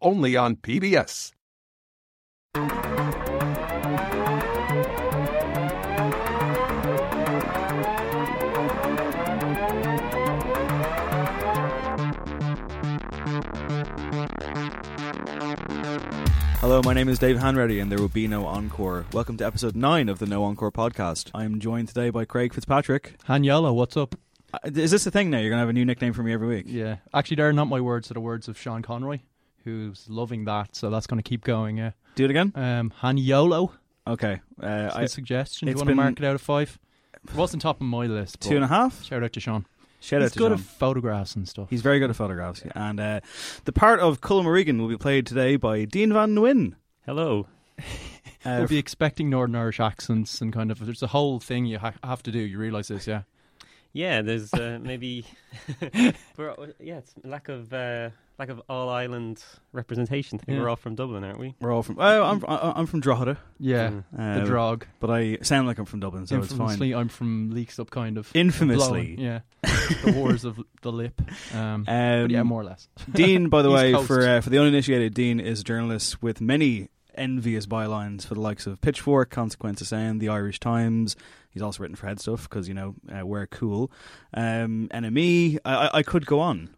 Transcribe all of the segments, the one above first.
only on PBS. Hello, my name is Dave Hanready, and there will be no encore. Welcome to episode 9 of the No Encore podcast. I am joined today by Craig Fitzpatrick. Hanyala, what's up? Uh, Is this a thing now? You're going to have a new nickname for me every week? Yeah, actually, they're not my words; they're the words of Sean Conroy, who's loving that. So that's going to keep going. Yeah. Do it again? Um, Hanyolo. Okay. Uh, I, I, suggestion. Do you want to been- mark it out of five? It wasn't top of my list. two and a half? Shout out to Sean. Shout He's out to good Sean. at photographs and stuff. He's very good at photographs. And uh, the part of Cullum O'Regan will be played today by Dean Van Nguyen. Hello. Uh, We'll be expecting Northern Irish accents and kind of. There's a whole thing you ha- have to do. You realise this, yeah? Yeah, there's uh, maybe yeah, it's lack of lack of all island representation. I think Yeah. we're all from Dublin, aren't we? we're all from. Oh, I'm, I- I'm from Drogheda. Yeah. Mm. Uh, the drog. But I sound like I'm from Dublin, so it's fine. Infamously, I'm from Leixlip, kind of. Infamously. Blowing, yeah. the wars of the lip. Um, but yeah, Um, more or less. Dean, by the East way, Coast. for uh, for the uninitiated, Dean is a journalist with many envious bylines for the likes of Pitchfork, Consequence of Sound, the Irish Times. He's also written for Head Stuff because you know uh, we're cool. Um, NME. I, I, I could go on,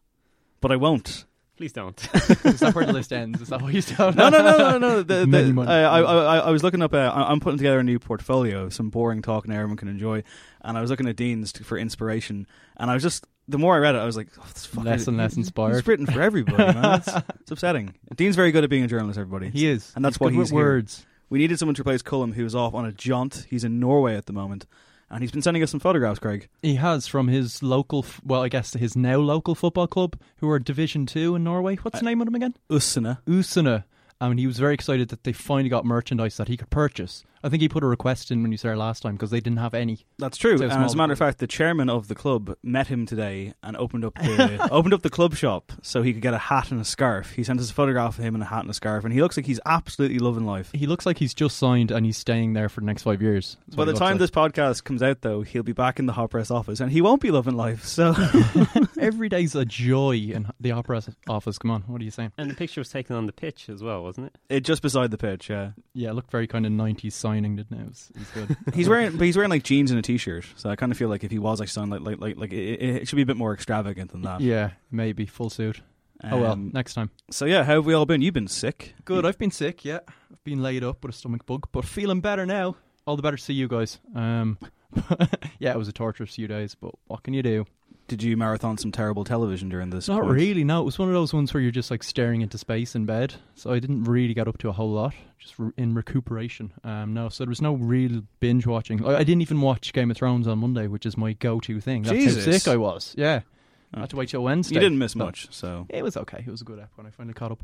but I won't. Please don't. Is that where the list ends? Is that what he's doing? No, no, no, no, no. The, the. I, I, I, was looking up. Uh, I'm putting together a new portfolio, some boring talk now everyone can enjoy. And I was looking at Dean's to, for inspiration, and I was just the more I read it, I was like, oh, this fucker, Less and less inspired. He's written for everybody, man. It's, it's upsetting. Dean's very good at being a journalist, everybody. He is. And that's he's why he's here. words. We needed someone to replace Cullum, who's off on a jaunt. He's in Norway at the moment, and he's been sending us some photographs, Craig. He has from his local, f- well, I guess his now local football club, who are Division Two in Norway. What's the uh, name of them again? Usana. Usana. mean, he was very excited that they finally got merchandise that he could purchase. I think he put a request in when you was there last time because they didn't have any. That's true. So and as a matter of fact, the chairman of the club met him today and opened up the opened up the club shop so he could get a hat and a scarf. He sent us a photograph of him in a hat and a scarf, and he looks like he's absolutely loving life. He looks like he's just signed and he's staying there for the next five years. By the time looks this podcast comes out, though, he'll be back in the hot press office, and he won't be loving life. So every day's a joy in the opera office. Come on, what are you saying? and the picture was taken on the pitch as well, wasn't it? it just beside the pitch. Yeah, Yeah, it looked very kind of '90s signing, didn't it? It was, it was good. he's wearing, but he's wearing like jeans and a t-shirt. So I kind of feel like if he was like sound like like like like it, it should be a bit more extravagant than that. yeah, maybe full suit. oh well, Um, next time. So yeah, how have we all been? You've been sick. Good. I've been sick. Yeah, I've been laid up with a stomach bug, but feeling better now. All the better to see you guys. Um, yeah, it was a torturous few days, but what can you do? Did you marathon some terrible television during this? Not quiz? really. No, it was one of those ones where you're just like staring into space in bed. So I didn't really get up to a whole lot, just re- in recuperation. Um, no, so there was no real binge watching. I, I didn't even watch Game of Thrones on Monday, which is my go-to thing. That's Jesus. how sick I was. Yeah, Oh. I had to wait till Wednesday. You didn't miss much, so. It was okay. It was a good app when I finally caught up.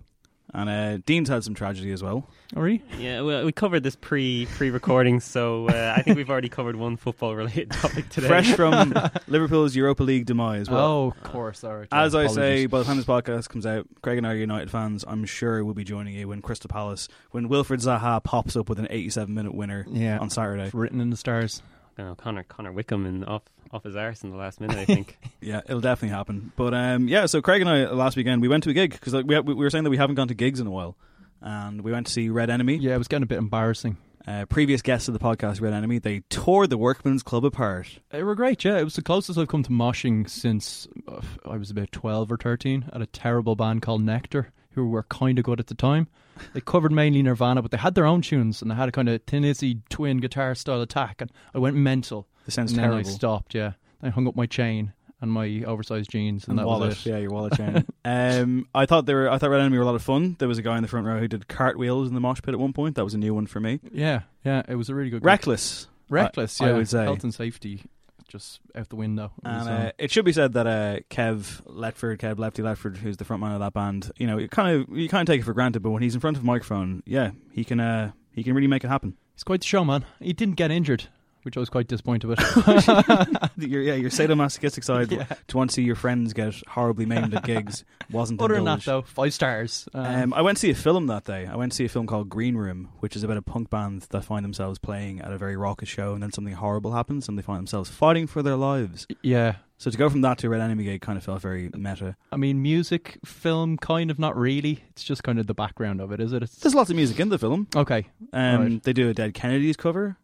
And uh, Dean's had some tragedy as well. Oh, really? Yeah, well, we covered this pre pre recording, so uh, I think we've already covered one football related topic today. Fresh from Liverpool's Europa League demise. As well, oh, of course. All right. As I say, by the time this podcast comes out, Craig and I are United fans. I'm sure we'll be joining you when Crystal Palace, when Wilfried Zaha pops up with an 87 minute winner yeah, on Saturday. written in the stars. You know, Connor Connor Wickham and off off his arse in the last minute, I think. Yeah, it'll definitely happen. But um, yeah, so Craig and I last weekend we went to a gig because like, we we were saying that we haven't gone to gigs in a while, and we went to see Red Enemy. Yeah, it was getting a bit embarrassing. Uh, previous guests of the podcast, Red Enemy, they tore the Workman's Club apart. They were great, yeah. It was the closest I've come to moshing since uh, I was about 12 or 13 at a terrible band called Nectar, who were kind of good at the time. They covered mainly Nirvana, but they had their own tunes and they had a kind of Tennessee twin guitar style attack. And I went mental. This sounds and terrible. then I stopped, yeah. I hung up my chain and my oversized jeans, and, and that wallet, was it. yeah, your wallet chain. um, I thought they were. I thought Red Enemy were a lot of fun. There was a guy in the front row who did cartwheels in the mosh pit at one point. That was a new one for me. Yeah, yeah. It was a really good. Reckless, Reckless, I- yeah. I would say. Health and safety just out the window. It And uh, it should be said that uh, Kev Letford, Kev Lefty Letford, who's the frontman of that band, you know, you kind of you kind of take it for granted, but when he's in front of a microphone, yeah, he can uh, he can really make it happen. he's quite the showman. He didn't get injured, which I was quite disappointed with. your, yeah, your sadomasochistic side Yeah. to want to see your friends get horribly maimed at gigs wasn't. Other than that, though, five stars. Um, Um, I went to see a film that day. I went to see a film called Green Room, which is about a punk band that find themselves playing at a very raucous show, and then something horrible happens, and they find themselves fighting for their lives. yeah, So to go from that to Red Enemy Gate kind of felt very meta. I mean, music, film, kind of not really. It's just kind of the background of it, is it? It's There's lots of music in the film. okay. Um, Right. They do a Dead Kennedys cover.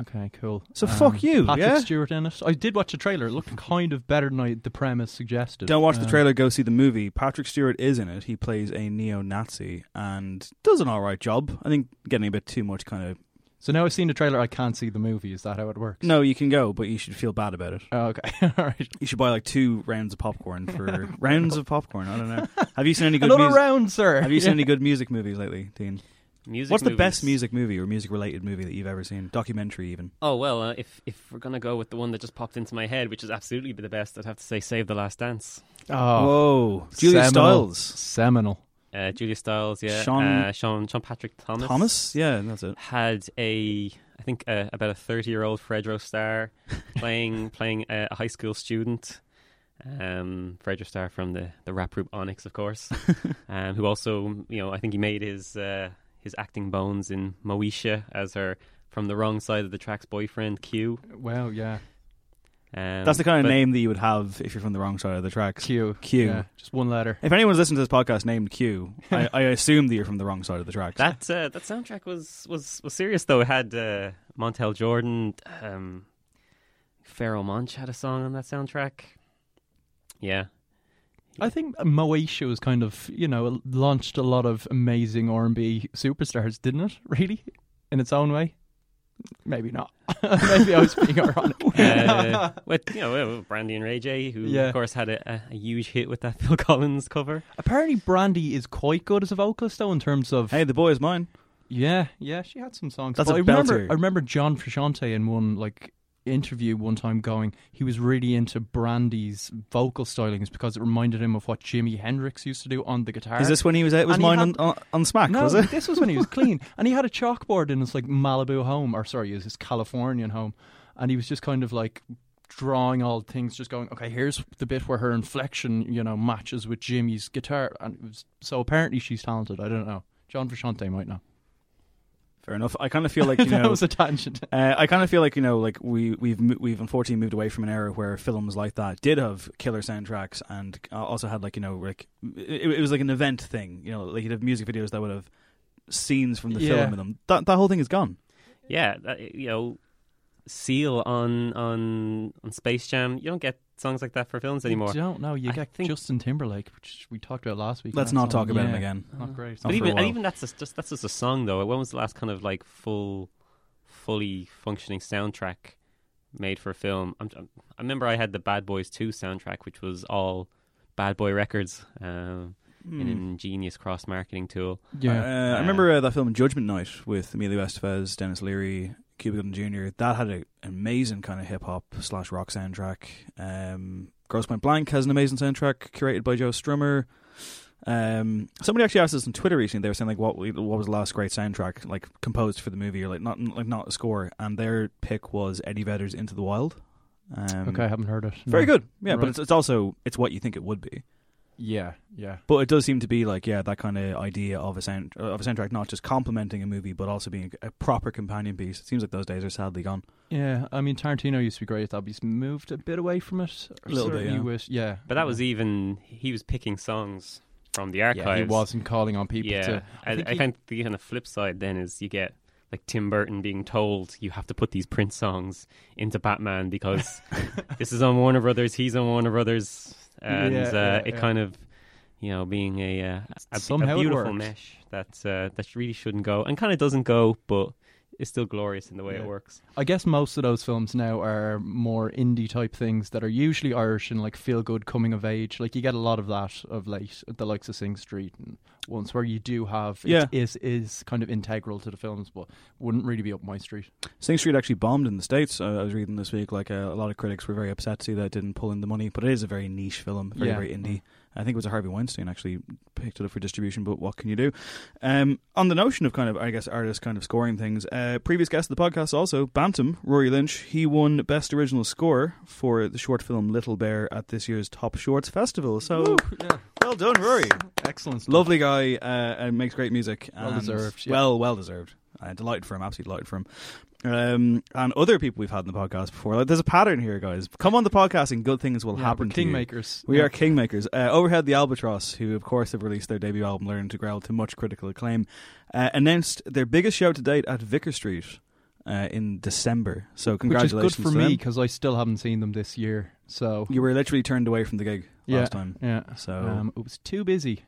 Okay, cool. So Um, fuck you, Patrick yeah? Stewart in it. I did watch the trailer. It looked kind of better than I, the premise suggested. Don't watch the Um, trailer. Go see the movie. Patrick Stewart is in it. He plays a neo-Nazi and does an all right job. I think getting a bit too much kind of. So now I've seen the trailer. I can't see the movie. Is that how it works? No, you can go, but you should feel bad about it. Oh, okay. All right. You should buy like two rounds of popcorn for rounds of popcorn. I don't know. Have you seen any good? Another music? round, sir. Have you seen any good music movies lately, Dean? Music What's the best music movie or music related movie that you've ever seen? Documentary, even. Oh well, uh, if if we're gonna go with the one that just popped into my head, which is absolutely the best, I'd have to say Save the Last Dance. Oh, Whoa, Julia seminal. Stiles, Seminal. Uh, Julia Stiles, yeah, Sean- uh, Sean Sean Patrick Thomas. Thomas. Yeah, that's it. had a I think uh, about a thirty year old Fredro Starr playing playing a, a high school student. Um, Fredro Starr from the the rap group Onyx, of course, um, who also you know I think he made his uh, his acting bones in Moesha as her from the wrong side of the track's boyfriend Q. Well, yeah. Um, That's the kind of name that you would have if you're from the wrong side of the tracks. Q. Q. Yeah, just one letter. If anyone's listening to this podcast named Q, I, I assume that you're from the wrong side of the tracks. That uh, that soundtrack was, was, was serious though. It had uh, Montel Jordan, um, Pharoahe Monch had a song on that soundtrack. Yeah, I think Moesha was kind of, you know, launched a lot of amazing R&B superstars, didn't it? Really? In its own way? Maybe not. Maybe I was being ironic. uh, with you know Brandy and Ray J, who Yeah. of course had a, a, a huge hit with that Phil Collins cover. Apparently Brandy is quite good as a vocalist though in terms of hey, the boy is mine. Yeah, yeah, she had some songs. That's But a I remember belter. I remember John Frusciante in one like interview one time going he was really into Brandy's vocal stylings because it reminded him of what Jimi Hendrix used to do on the guitar. Is this when he was out? Was mine had- on, on Smack? no, was it? this was when he was clean, and he had a chalkboard in his like Malibu home, or sorry, his Californian home, and he was just kind of like drawing all things, just going, okay, here's the bit where her inflection, you know, matches with Jimi's guitar, and it was so apparently she's talented. I don't know. John Frusciante might know. Fair enough. I kind of feel like you that know. was a tangent. Uh, I kind of feel like you know, like we we've we've unfortunately moved away from an era where films like that did have killer soundtracks and uh, also had like you know like it, it was like an event thing. You know, like you'd have music videos that would have scenes from the Yeah. film in them. That that whole thing is gone. Yeah, that, you know, Seal on on on Space Jam. You don't get songs like that for films anymore. You don't know. You I get think- Justin Timberlake, which we talked about last week. Let's not song, talk about him again. Not great. Not But for a even and while. even that's just, just that's just a song though. When was the last kind of like full, fully functioning soundtrack? made for a film. I'm, I remember I had the Bad Boys 2 soundtrack, which was all Bad Boy Records, um, an Hmm. ingenious cross marketing tool. Uh, I remember uh, that film Judgment Night with Emilio Estevez, Denis Leary, Cuba Gooding Jr. That had an amazing kind of hip hop slash rock soundtrack. Um, Grosse Pointe Blank has an amazing soundtrack curated by Joe Strummer. Um, somebody actually asked us on Twitter recently. They were saying like, "What what was the last great soundtrack like composed for the movie, or like not like not a score?" And their pick was Eddie Vedder's Into the Wild. Um, okay, I haven't heard it. very No. good. Yeah, but it's, it's also it's what you think it would be. Yeah, yeah. But it does seem to be like yeah, that kind of idea of a sound of a soundtrack not just complementing a movie, but also being a proper companion piece. It seems like those days are sadly gone. Yeah, I mean Tarantino used to be great at that, but he's moved a bit away from it. A little bit, yeah. with- yeah. But that was even, he was picking songs from the archives. yeah, he wasn't calling on people yeah, to. I, I, think he- think the kind of flip side then is you get like Tim Burton being told you have to put these Prince songs into Batman because this is on Warner Brothers, he's on Warner Brothers, and Yeah, uh, yeah, it kind of you know being a uh, a, a beautiful mesh that uh, that really shouldn't go and kind of doesn't go, but it's still glorious in the way Yeah. it works. I guess most of those films now are more indie type things that are usually Irish and like feel good coming of age. Like you get a lot of that of late, the likes of Sing Street and ones where you do have Yeah. it is is kind of integral to the films, but wouldn't really be up my street. Sing Street actually bombed in the states. Uh, I was reading this week. Like uh, a lot of critics were very upset to see that it didn't pull in the money, but it is a very niche film, very Yeah. very indie. I think it was a Harvey Weinstein actually picked it up for distribution, but what can you do? Um, on the notion of kind of, I guess, artists kind of scoring things, uh, previous guest of the podcast also, Bantam, Rory Lynch, he won Best Original Score for the short film Little Bear at this year's Top Shorts Festival. So, well done, Rory. Excellent. stuff. Lovely guy, uh, and makes great music. Well deserved, yeah. Well, well deserved. Uh, delighted for him, absolutely delighted for him. Um, and other people we've had in the podcast before. Like, there's a pattern here, guys. Come on the podcast and good things will Yeah, happen we're to you. kingmakers. We Yeah. are kingmakers. Uh, Overhead the Albatross, who of course have released their debut album Learn to Growl to much critical acclaim, uh, announced their biggest show to date at Vicar Street uh, in December. So congratulations! Which is good for me because I still haven't seen them this year. So You were literally turned away from the gig yeah, last time. yeah. So Um, it was too busy.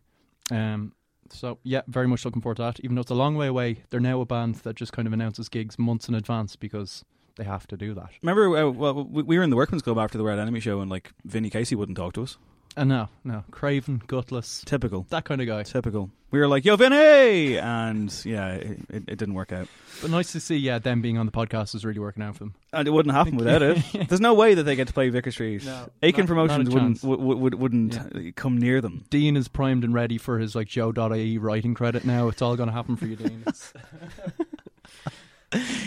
Um, so yeah, very much looking forward to that. Even though it's a long way away, they're now a band that just kind of announces gigs months in advance because they have to do that. remember, uh, well, we we were in the Workman's Club after the Red Enemy show, and like Vinny Casey wouldn't talk to us. And no, no, Craven, Gutless, Typical. that kind of guy. Typical. We were like, "Yo, Vinny," and yeah, it, it, it didn't work out, But nice to see, yeah, them being on the podcast is really working out for them. and it wouldn't happen without it. There's no way that they get to play Vicar Street. No, Aiken not- Promotions not wouldn't chance. would, would, wouldn't uh, come near them. Dean is primed and ready for his like Joe.ie writing credit now. It's all going to happen for you, Dean.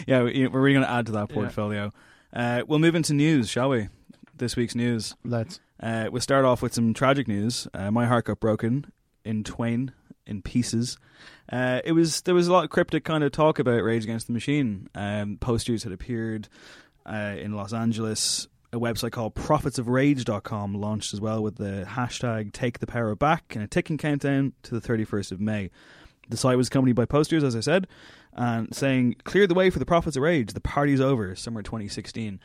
Yeah, we- we're really going to add to that Yeah. portfolio. Uh, we'll move into news, shall we? This week's news. Let's. Uh, we'll start off with some tragic news. Uh, my heart got broken in twain, in pieces. Uh, it was there was a lot of cryptic kind of talk about Rage Against the Machine. Um, posters had appeared uh, in Los Angeles. A website called prophetsofrage.com launched as well with the hashtag Take the Power Back and a ticking countdown to the 31st of May. The site was accompanied by posters, as I said, and saying, Clear the way for the Prophets of Rage. The party's over, summer 2016.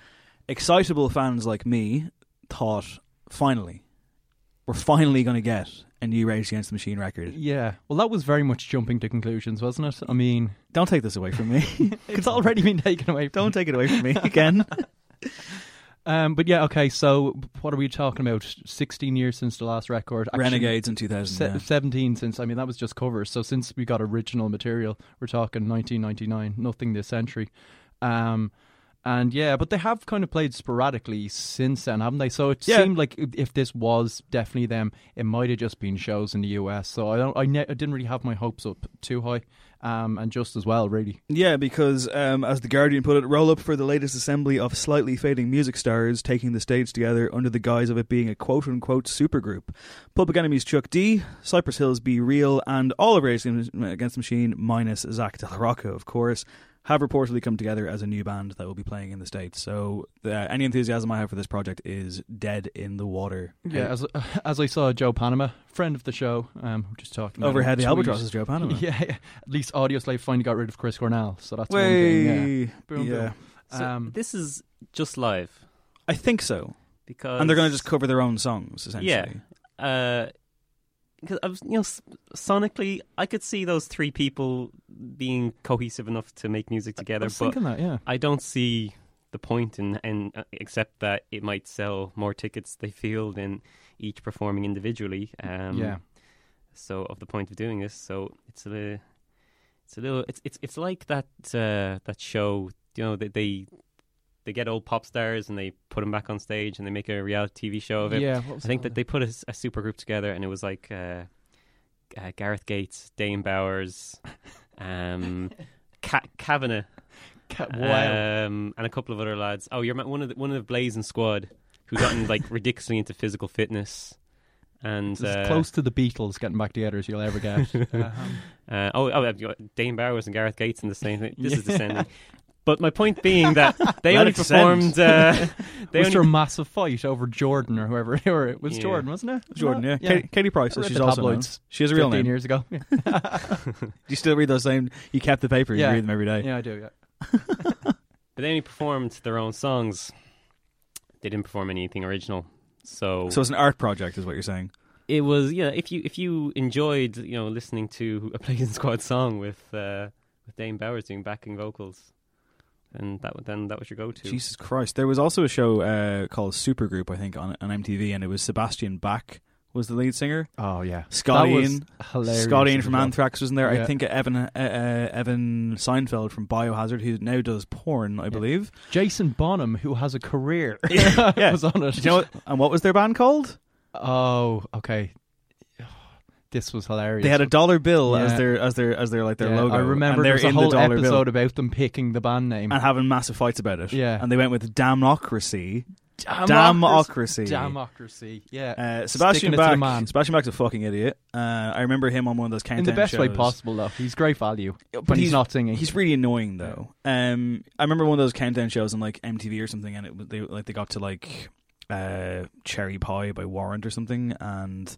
Excitable fans like me thought, finally, we're finally going to get a new Rage Against the Machine record. Yeah. Well, that was very much jumping to conclusions, wasn't it? I mean, Don't take this away from me. it's already been taken away. From Don't take it away from me again. Um, but yeah, okay. So what are we talking about? Sixteen years since the last record. Actually, Renegades in se- yeah. Seventeen since. I mean, that was just covers. So since we got original material, we're talking 1999. Nothing this century. Um, and yeah, but they have kind of played sporadically since then, haven't they? So it Yeah. seemed like if- this was definitely them, it might have just been shows in the US. So I don't, I, ne- I didn't really have my hopes up too high, um, and just as well, really. Yeah, because um, as the Guardian put it, roll up for the latest assembly of slightly fading music stars taking the stage together under the guise of it being a quote unquote supergroup. Public Enemy's Chuck D, Cypress Hill's B-Real, and all of Rage Against the Machine, minus Zack de la Rocha, of course, have reportedly come together as a new band that will be playing in the States. So uh, any enthusiasm I have for this project is dead in the water. Yeah, as as I saw Joe Panama, friend of the show, um, just talking about Overhead the tweet. Albatross is Joe Panama. Yeah, yeah, at least Audioslave finally got rid of Chris Cornell, so that's one thing. Yeah. Way. Boom, yeah. boom. So Um, this is just live I think so. because And they're going to just cover their own songs, essentially. Yeah. uh, because I was, you know, sonically, I could see those three people being cohesive enough to make music I together, was but thinking that, yeah. I don't see the point, and and uh, except that it might sell more tickets they feel than each performing individually. Um, yeah. So of the point of doing this, so it's a it's a little it's it's it's like that uh, that show. You know, they, they they get old pop stars and they put them back on stage and they make a reality TV show of it. Yeah, I think that they put a super group together and it was like uh, uh, Gareth Gates, Dane Bowers, um, Ca- Kavanagh, wow. um, and a couple of other lads. Oh, you're one of the, one of the Blazing Squad who gotten like ridiculously into physical fitness. And It's as uh, close to the Beatles getting back together as you'll ever get. Um, uh, oh, oh, got Dane Bowers and Gareth Gates in the same thing. This is the descending. But my point being that they Let only it performed. Uh, they was only there a massive fight over Jordan or whoever? Or it was Yeah. Jordan, wasn't it? Jordan, yeah. yeah. Katie, Katie Price, I read she's the also known. She has a real 15 name. years ago. Yeah, Do you still read those same? You kept the paper. You read them every day. yeah I do. Yeah. But they only performed their own songs. They didn't perform anything original. So, So it's an art project, is what you're saying. it was yeah. If you if you enjoyed you know listening to a Blazing Squad song with uh, with Dane Bowers doing backing vocals, and that would- then that was your go to. Jesus Christ! There was also a show uh, called Supergroup, I think, on on MTV, and it was Sebastian Bach was the lead singer. Oh yeah, Scott That was Ian, hilarious. Scott Ian from. Anthrax was in there. I think Evan uh, uh, Evan Seinfeld from Biohazard, who now does porn, I believe. Jason Bonham, who has a career, Yeah. was on it. You know what, and what was their band called? Oh, okay. This was hilarious. They had a dollar bill as Yeah. their as their as their like their Yeah, logo. I remember and there was a whole the episode bill about them picking the band name. and having massive fights about it. Yeah. and they went with Damnocracy. Damocracy. Damocracy. Yeah. Uh, Sebastian Bach. man. Sebastian Bach's a fucking idiot. Uh, I remember him on one of those countdown In the best way possible, though. He's great value, but, But he's, he's- not singing. He's really annoying though. Um, I remember one of those countdown shows on like MTV or something, and it they like they got to like uh, Cherry Pie by Warrant or something, and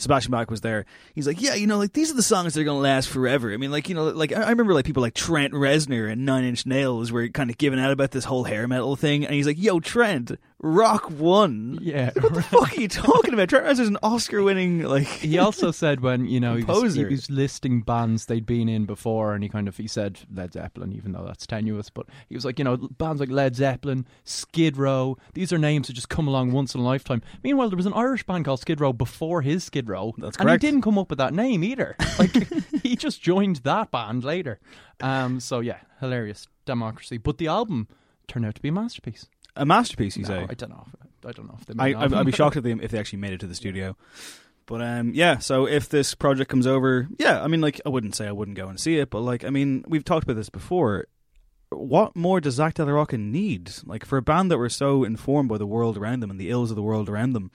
Sebastian Bach was there. He's like, yeah, you know, like these are the songs that are gonna last forever. I mean, like you know, like I remember like people like Trent Reznor and Nine Inch Nails were kind of giving out about this whole hair metal thing, and he's like, yo, Trent, Rock One. yeah. What the fuck are you talking about? Trent Reznor's an Oscar-winning like. he also said when you know he was, he Composer. was listing bands they'd been in before, and he kind of he said Led Zeppelin, even though that's tenuous. But he was like, you know, bands like Led Zeppelin, Skid Row. These are names that just come along once in a lifetime. Meanwhile, there was an Irish band called Skid Row before his Skid Row, That's and correct. he didn't come up with that name either. Like he just joined that band later. Um, so yeah, hilarious democracy. But the album turned out to be a masterpiece. A masterpiece, you No, say? I don't know. If, I don't know if they. I, I, I'd be shocked if they if they actually made it to the studio. But um, yeah. So if this project comes over, yeah, I mean, like, I wouldn't say I wouldn't go and see it, but like, I mean, we've talked about this before. What more does Zack De La Rocha need? Like for a band that were so informed by the world around them and the ills of the world around them.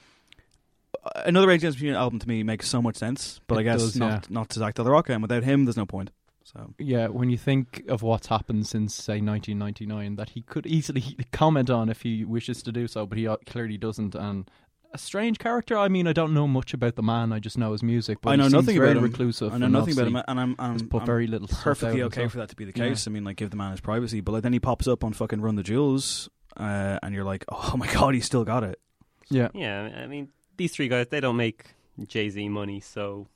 uh, Another Rage Against the Machine album to me makes so much sense, but It I guess does, not yeah. not to Zack De La Rocha, and without him, there's no point. So Yeah, when you think of what's happened since, say, 1999, that he could easily comment on if he wishes to do so, but he uh, clearly doesn't. And a strange character. I mean, I don't know much about the man. I just know his music. But I know nothing about him. reclusive. I know and nothing about him, and I'm, I'm, put I'm very little stuff perfectly okay himself. for that to be the Yeah. case. I mean, like give the man his privacy, but like then he pops up on fucking Run the Jewels, uh, and you're like, oh my god, he's still got it. Yeah, Yeah, I mean, these three guys, they don't make Jay Z money, so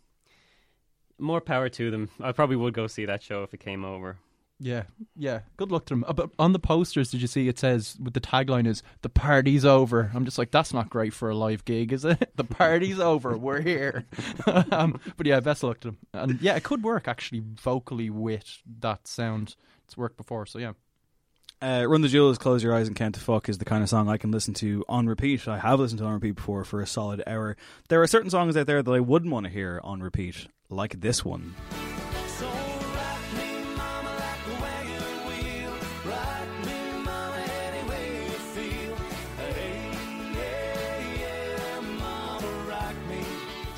more power to them. I probably would go see that show if it came over. yeah, yeah. Good luck to them. Uh, But on the posters, did you see it says with the tagline is "The party's over." I'm just like, that's not great for a live gig, is it? the party's over. We're here. um, but yeah, best of luck to them. And yeah, it could work actually vocally with that sound. It's worked before, so yeah. Uh, Run the Jewels, Close Your Eyes and Count to Fuck is the kind of song I can listen to on repeat. I have listened to on repeat before for a solid hour. There are certain songs out there that I wouldn't want to hear on repeat, like this one.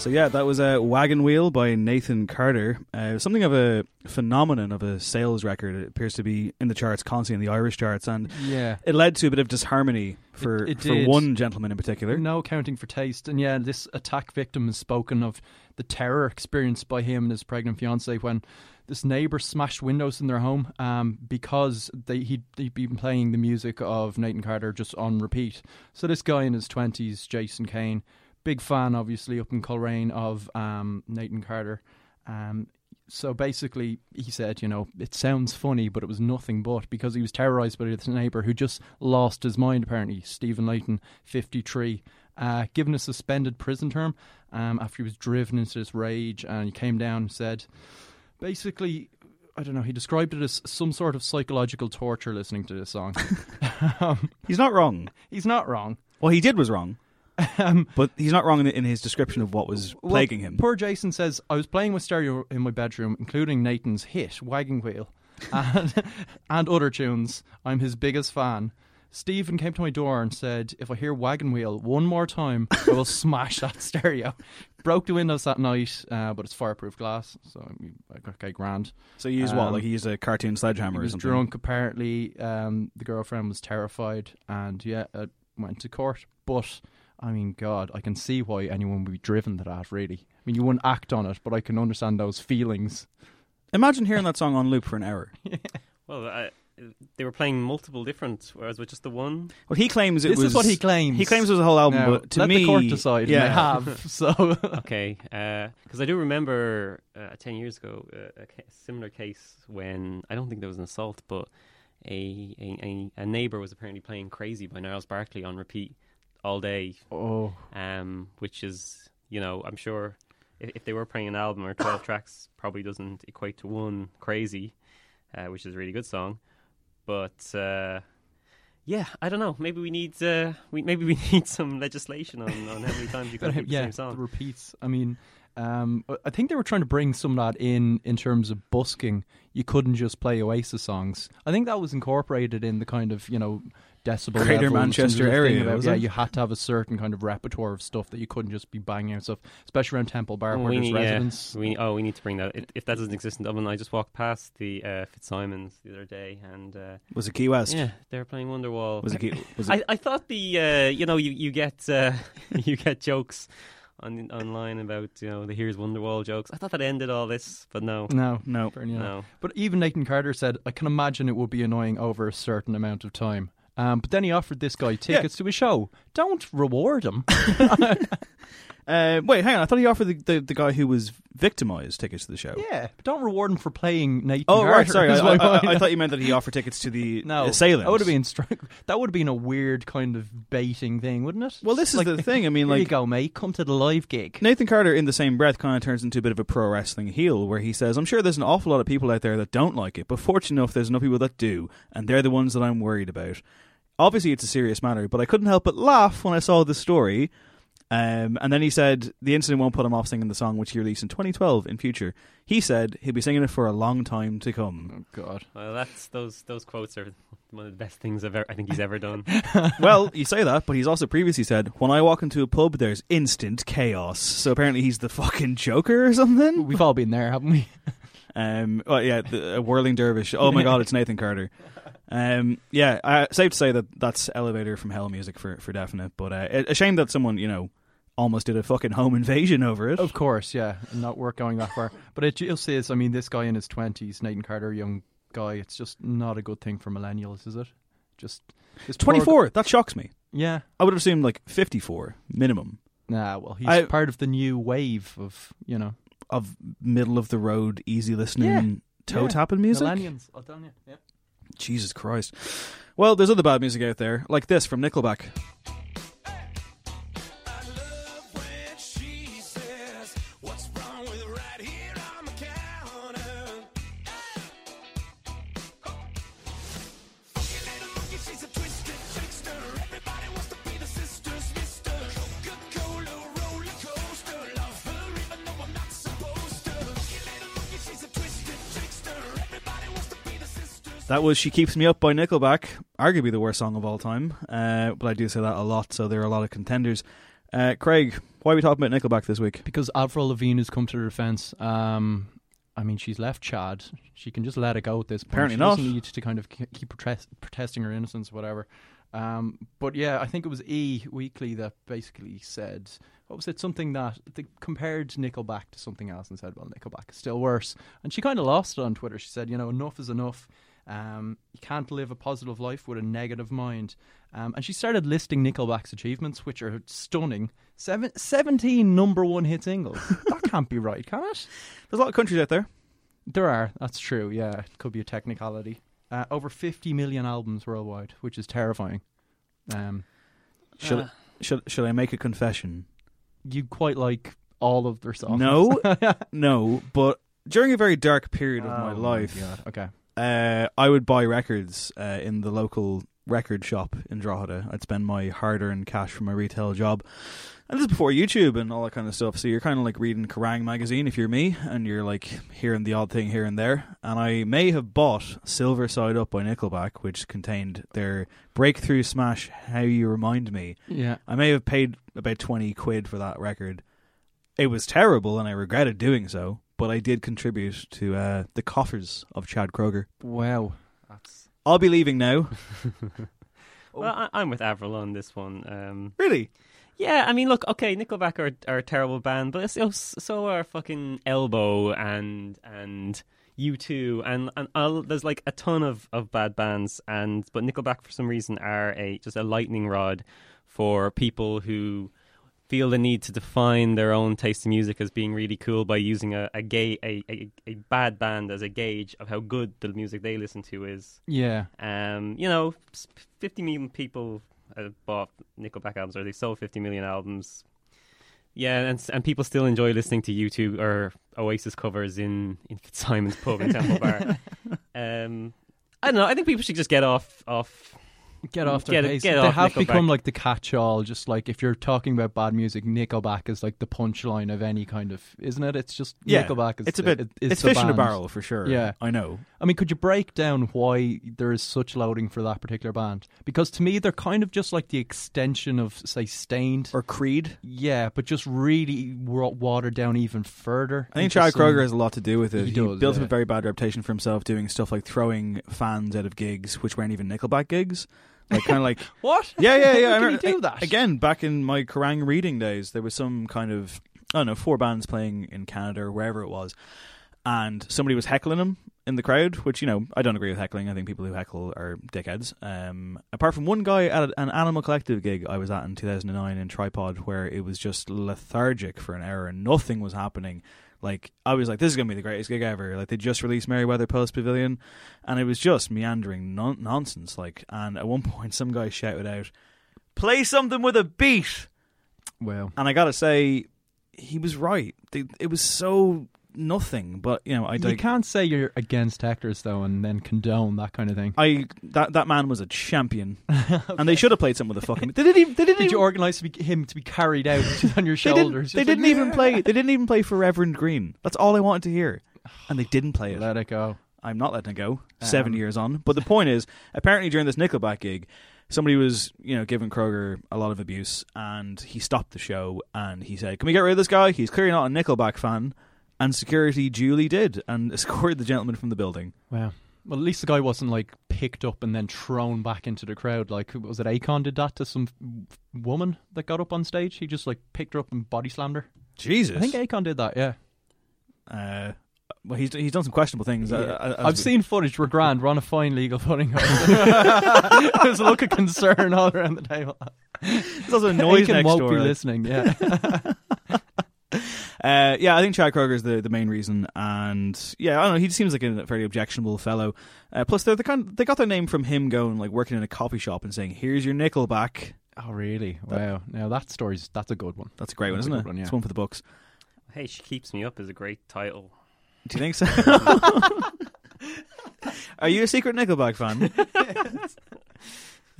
So yeah, that was a Wagon Wheel by Nathan Carter. Uh, something of a phenomenon of a sales record. It appears to be in the charts constantly in the Irish charts, and Yeah. it led to a bit of disharmony for it for did. one gentleman in particular. No accounting for taste. And yeah, this attack victim has spoken of the terror experienced by him and his pregnant fiance when this neighbor smashed windows in their home um, because they he'd, he'd been playing the music of Nathan Carter just on repeat. So this guy in his twenties, Jason Kane, big fan obviously up in Coleraine of um, Nathan Carter. Um, so basically, he said, you know, it sounds funny, but it was nothing but because he was terrorized by this neighbor who just lost his mind. Apparently, Stephen Layton, fifty-three, uh, given a suspended prison term um, after he was driven into this rage, and he came down and said, basically. I don't know. He described it as some sort of psychological torture listening to this song. um, He's not wrong. he's not wrong. Well, he did was wrong, Um, but he's not wrong in, in his description of what was Well, plaguing him. Poor Jason says, I was playing with stereo in my bedroom, including Nathan's hit, Wagging Wheel, and, and other tunes. I'm his biggest fan. Stephen came to my door and said, If I hear Wagon Wheel one more time, I will smash that stereo. Broke the windows that night, uh, but it's fireproof glass, so I mean, like, okay, grand. so he used what? Um, Like he used a cartoon sledgehammer He was drunk, apparently. Um, the girlfriend was terrified, and yeah, it went to court. But I mean, God, I can see why anyone would be driven to that. Really, I mean, you wouldn't act on it, but I can understand those feelings. Imagine hearing that song on loop for an hour. Well, I, they were playing multiple different, whereas with just the one. Well, he claims it this was. is what he claims. He claims it was a whole album, Now, but to me. let me, the court decide. Yeah, and they have. So Okay, because I do remember uh, ten years ago uh, a ca- similar case when I don't think there was an assault, but a a, a, a neighbor was apparently playing "Crazy" by Gnarls Barkley on repeat all day, oh, um, which is you know I'm sure if, if they were playing an album or twelve tracks, probably doesn't equate to one "Crazy," uh, which is a really good song, but. Uh, yeah, I don't know. Maybe we need uh, we maybe we need some legislation on, on how many times you can repeat the yeah, same song. the repeats. I mean, um, I think they were trying to bring some of that in in terms of busking. You couldn't just play Oasis songs. I think that was incorporated in the kind of you know decibel Greater levels and Manchester area, About, was yeah, it? you had to have a certain kind of repertoire of stuff that you couldn't just be banging out stuff, especially around Temple Bar Well, where we there's need, yeah, residents. we, oh, we need to bring that. If, if that doesn't exist in Dublin, I just walked past the uh, Fitzsimons the other day, and uh, was it Key West? yeah, they were playing Wonderwall. Was it Key? Was it, I, I thought the uh, you know you you get uh, you get jokes on online about you know the here's Wonderwall jokes. I thought that ended all this, but no, No, no. no. But even Nathan Carter said, I can imagine it would be annoying over a certain amount of time. Um, but then he offered this guy tickets to a show. Don't reward him. Uh, wait, hang on. I thought he offered the, the, the guy who was victimized tickets to the show. yeah, but don't reward him for playing Nathan Oh, right. Sorry. I, is I, my I, point. I thought you meant that he offered tickets to the no, assailant. That would have been stri- that would have been a weird kind of baiting thing, wouldn't it? Well, this is Like, the thing. I mean, Here you like go, mate. Come to the live gig. Nathan Carter, in the same breath, kind of turns into a bit of a pro wrestling heel, where he says, "I'm sure there's an awful lot of people out there that don't like it, but fortunate enough, there's enough people that do, and they're the ones that I'm worried about." Obviously, it's a serious matter, but I couldn't help but laugh when I saw the story. Um, and then he said the incident won't put him off singing the song, which he released in 2012 in future. He said he'll be singing it for a long time to come. Oh God. Well, that's those those quotes are one of the best things I've ever, I think he's ever done. well, you say that, but he's also previously said, "When I walk into a pub, there's instant chaos." So apparently, he's the fucking Joker or something. We've all been there, haven't we? Um, well, yeah, the, a whirling dervish. Oh my god, it's Nathan Carter. Um, yeah, uh, safe to say that that's elevator from hell music for for definite. But uh, a shame that someone you know almost did a fucking home invasion over it. Of course, yeah. Not worth going that far. But it just is, I mean, this guy in his 20s, Nathan Carter, young guy, it's just not a good thing for millennials, is it? Just. Twenty four. That shocks me. Yeah. I would have assumed like fifty four minimum Nah, well, he's I- part of the new wave of, you know, of middle of the road, easy listening, Yeah. toe Yeah. tapping music. millennials. I'll tell you. Yeah. Jesus Christ. Well, there's other bad music out there, like this from Nickelback. That was She Keeps Me Up by Nickelback, arguably the worst song of all time. Uh, but I do say that a lot, so there are a lot of contenders. Uh, Craig, why are we talking about Nickelback this week? Because Avril Lavigne has come to the defense. Um, I mean, she's left Chad. She can just let it go at this point. Apparently she not. doesn't need to kind of keep protest- protesting her innocence, whatever. Um, but yeah, I think it was E Weekly that basically said, what was it? Something that they compared Nickelback to something else and said, well, Nickelback is still worse. And she kind of lost it on Twitter. She said, you know, enough is enough. Um, you can't live a positive life with a negative mind. Um, and she started listing Nickelback's achievements, which are stunning. Seven, 17 number one hit singles. that can't be right, can it? There's a lot of countries out there. There are. That's true. Yeah, it could be a technicality. Uh, over 50 million albums worldwide, which is terrifying. Um, Should Uh, should should I make a confession? you quite like all of their songs. No, no. But during a very dark period of Oh my life, God. Okay. Uh, I would buy records uh, in the local record shop in Drogheda. I'd spend my hard-earned cash from my retail job, and this is before YouTube and all that kind of stuff. So you're kind of like reading Kerrang magazine if you're me, and you're like hearing the odd thing here and there. And I may have bought Silver Side Up by Nickelback, which contained their breakthrough smash "How You Remind Me." Yeah. I may have paid about 20 quid for that record. It was terrible and I regretted doing so, but I did contribute to uh, the coffers of Chad Kroeger. Wow. That's I'll be leaving now. Well, I, I'm with Avril on this one. Um, really? yeah, I mean, look, okay, Nickelback are, are a terrible band, but so, so are fucking Elbow and and U2, and and I'll, there's like a ton of, of bad bands, and but Nickelback for some reason are a just a lightning rod for people who feel the need to define their own taste in music as being really cool by using a, a gay a, a, a bad band as a gauge of how good the music they listen to is. yeah. Um, you know, 50 million people bought Nickelback albums, or they sold 50 million albums. Yeah, and and people still enjoy listening to U2 or Oasis covers in in Simon's pub in Temple Bar. Um, I don't know. I think people should just get off off. Get off their Get- case. get they off have Nickelback. become like the catch-all. Just like if you're talking about bad music, Nickelback is like the punchline of any kind of, isn't it? It's just Yeah. Nickelback is It's a the- bit. it- is it's the fish in a barrel for sure. Yeah. I know. I mean, could you break down why there is such loading for that particular band? Because to me, they're kind of just like the extension of, say, Staind. Or Creed. yeah, but just really watered down even further. I think into Chad some- Kroeger has a lot to do with it. He does, built up a very bad reputation for himself doing stuff like throwing fans out of gigs, which weren't even Nickelback gigs. Like kind of like What? Yeah, yeah, yeah. I can remember- do that? Again, back in my Kerrang reading days, there was some kind of I don't know, four bands playing in Canada or wherever it was, and somebody was heckling him in the crowd. Which you know, I don't agree with heckling. I think people who heckle are dickheads. Um, apart from one guy at an Animal Collective gig I was at in 2009 in Tripod, where it was just lethargic for an hour and nothing was happening. Like I was like, this is gonna be the greatest gig ever. Like they just released Merriweather Post Pavilion, and it was just meandering non- nonsense. Like, and at one point, some guy shouted out, "Play something with a beat," Well, and I gotta say, he was right. It was so nothing. But you know, I don't you can't say you're against hecklers though, and then condone that kind of thing. I that that man was a champion, and they should have played something with the fucking. They didn't even. They didn't Did even. you organise to be, him to be carried out on your they shoulders? didn't, they didn't even play. They didn't even play for Reverend Green. That's all I wanted to hear, and they didn't play it. Let it go. I'm not letting it go. Seven Um, years on, but the point is, apparently during this Nickelback gig, somebody was you know giving Kroeger a lot of abuse, and he stopped the show and he said, "Can we get rid of this guy? He's clearly not a Nickelback fan." And security duly did and escorted the gentleman from the building. Wow. Well, at least the guy wasn't like picked up and then thrown back into the crowd. Like, was it Akon did that to some woman that got up on stage? He just like picked her up and body slammed her. Jesus, I think Akon did that. Yeah, uh, well, he's he's done some questionable things. uh, uh, as I've we- seen footage. We're grand. We're on a fine legal footing. There's a look of concern all around the table. There's also a noise Akon next won't door. be listening. Yeah. Uh, yeah, I think Chad Kroeger is the, the main reason, and yeah, I don't know. He seems like a very objectionable fellow. Uh, plus, they're the kind they got their name from him going like working in a coffee shop and saying, "Here's your Nickelback." oh, really? Wow. Now that story's that's a good one. That's a great one, That's a isn't it? one, yeah. It's one for the books. Hey, she keeps me up is a great title. Do you think so? Are you a secret Nickelback fan?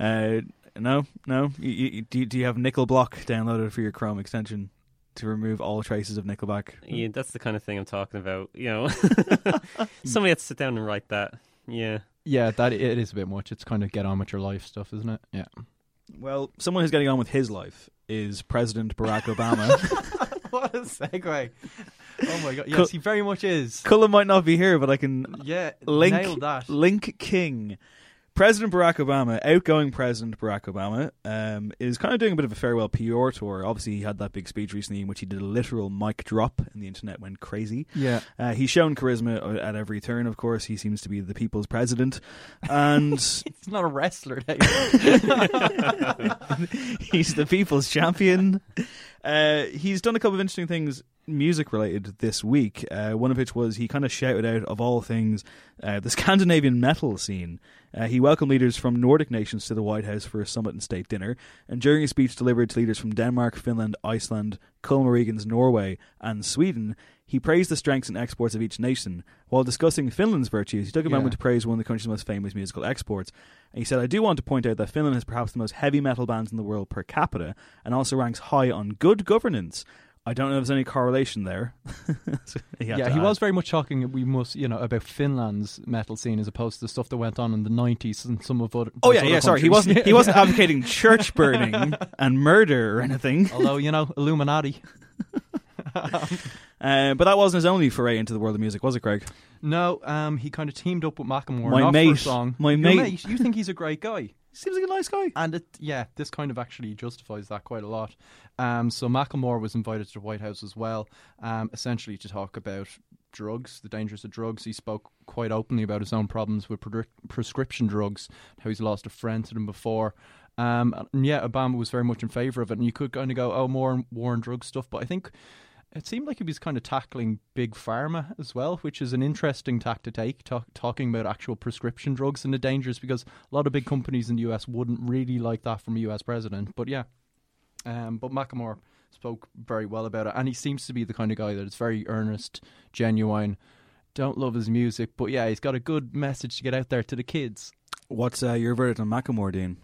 uh, no, no. You, you, do, you, do you have Nickel Block downloaded for your Chrome extension to remove all traces of Nickelback? Yeah, that's the kind of thing I'm talking about. You know, somebody had to sit down and write that. Yeah. Yeah, that it is a bit much. It's kind of get on with your life stuff, isn't it? Yeah. Well, someone who's getting on with his life is President Barack Obama. what a segue! Oh my god! Yes, Yes, he very much is. Cullen might not be here, but I can Yeah, link nailed that. Link King. President Barack Obama, outgoing President Barack Obama, um, is kind of doing a bit of a farewell PR tour. Obviously, he had that big speech recently in which he did a literal mic drop, and the internet went crazy. Yeah. Uh, he's shown charisma at every turn. Of course, he seems to be the people's president, and It's not a wrestler. Dave. he's the people's champion. Uh, he's done a couple of interesting things music related this week. Uh, one of which was he kind of shouted out, of all things, uh, the Scandinavian metal scene. Uh, he welcomed leaders from Nordic nations to the White House for a summit and state dinner. And during a speech delivered to leaders from Denmark, Finland, Iceland, Coleman Norway, and Sweden, he praised the strengths and exports of each nation. While discussing Finland's virtues, he took a Yeah. moment to praise one of the country's most famous musical exports. And he said, I do want to point out that Finland has perhaps the most heavy metal bands in the world per capita and also ranks high on good governance. I don't know if there's any correlation there. So he yeah, he add. was very much talking. We must, you know, about Finland's metal scene as opposed to the stuff that went on in the nineties and some of other. Oh yeah, yeah. Sorry, he wasn't. He wasn't advocating church burning and murder or anything. Although you know, Illuminati. Uh, but that wasn't his only foray into the world of music, was it, Craig? No, um, he kind of teamed up with Macklemore. My not for a mate. song. My Your mate. You think he's a great guy? Seems like a nice guy. And it, yeah, this kind of actually justifies that quite a lot. Um, so Macklemore was invited to the White House as well, um, essentially to talk about drugs, the dangers of drugs. He spoke quite openly about his own problems with pre- prescription drugs, how he's lost a friend to them before. Um, and yeah, Obama was very much in favour of it, and you could kind of go, "Oh, more war and drug stuff," but I think it seemed like he was kind of tackling big pharma as well, which is an interesting tack to take, talk, talking about actual prescription drugs and the dangers, because a lot of big companies in the US wouldn't really like that from a US president. But yeah, um, but Macklemore spoke very well about it, and he seems to be the kind of guy that is very earnest, genuine. Don't love his music, but yeah, he's got a good message to get out there to the kids. What's uh, your verdict on Macklemore, Dean?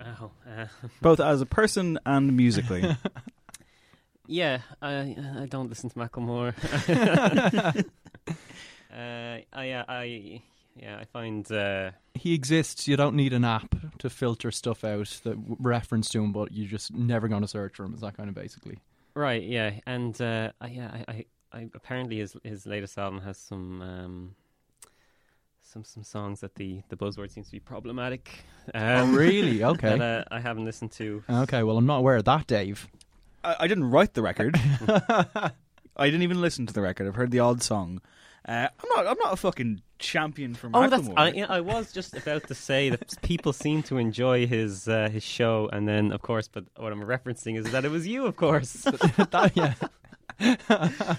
Oh, uh, Both as a person and musically. yeah, I I don't listen to Macklemore. uh, I, yeah, I yeah, I find uh, He exists. You don't need an app to filter stuff out that w- reference to him, but you're just never going to search for him. Is that kind of basically? right, yeah, and uh, I, yeah, I, I, I apparently his his latest album has some. Um, some some songs that the, the buzzword seems to be problematic. Oh, Um, really? Okay. that uh, I haven't listened to. Okay, well, I'm not aware of that, Dave. I, I didn't write the record. I didn't even listen to the record. I've heard the odd song. Uh, I'm not. I'm not a fucking champion for Oh, that's. I, yeah, I was just about to say that people seem to enjoy his uh, his show, and then of course, but what I'm referencing is that it was you, of course. That- yeah.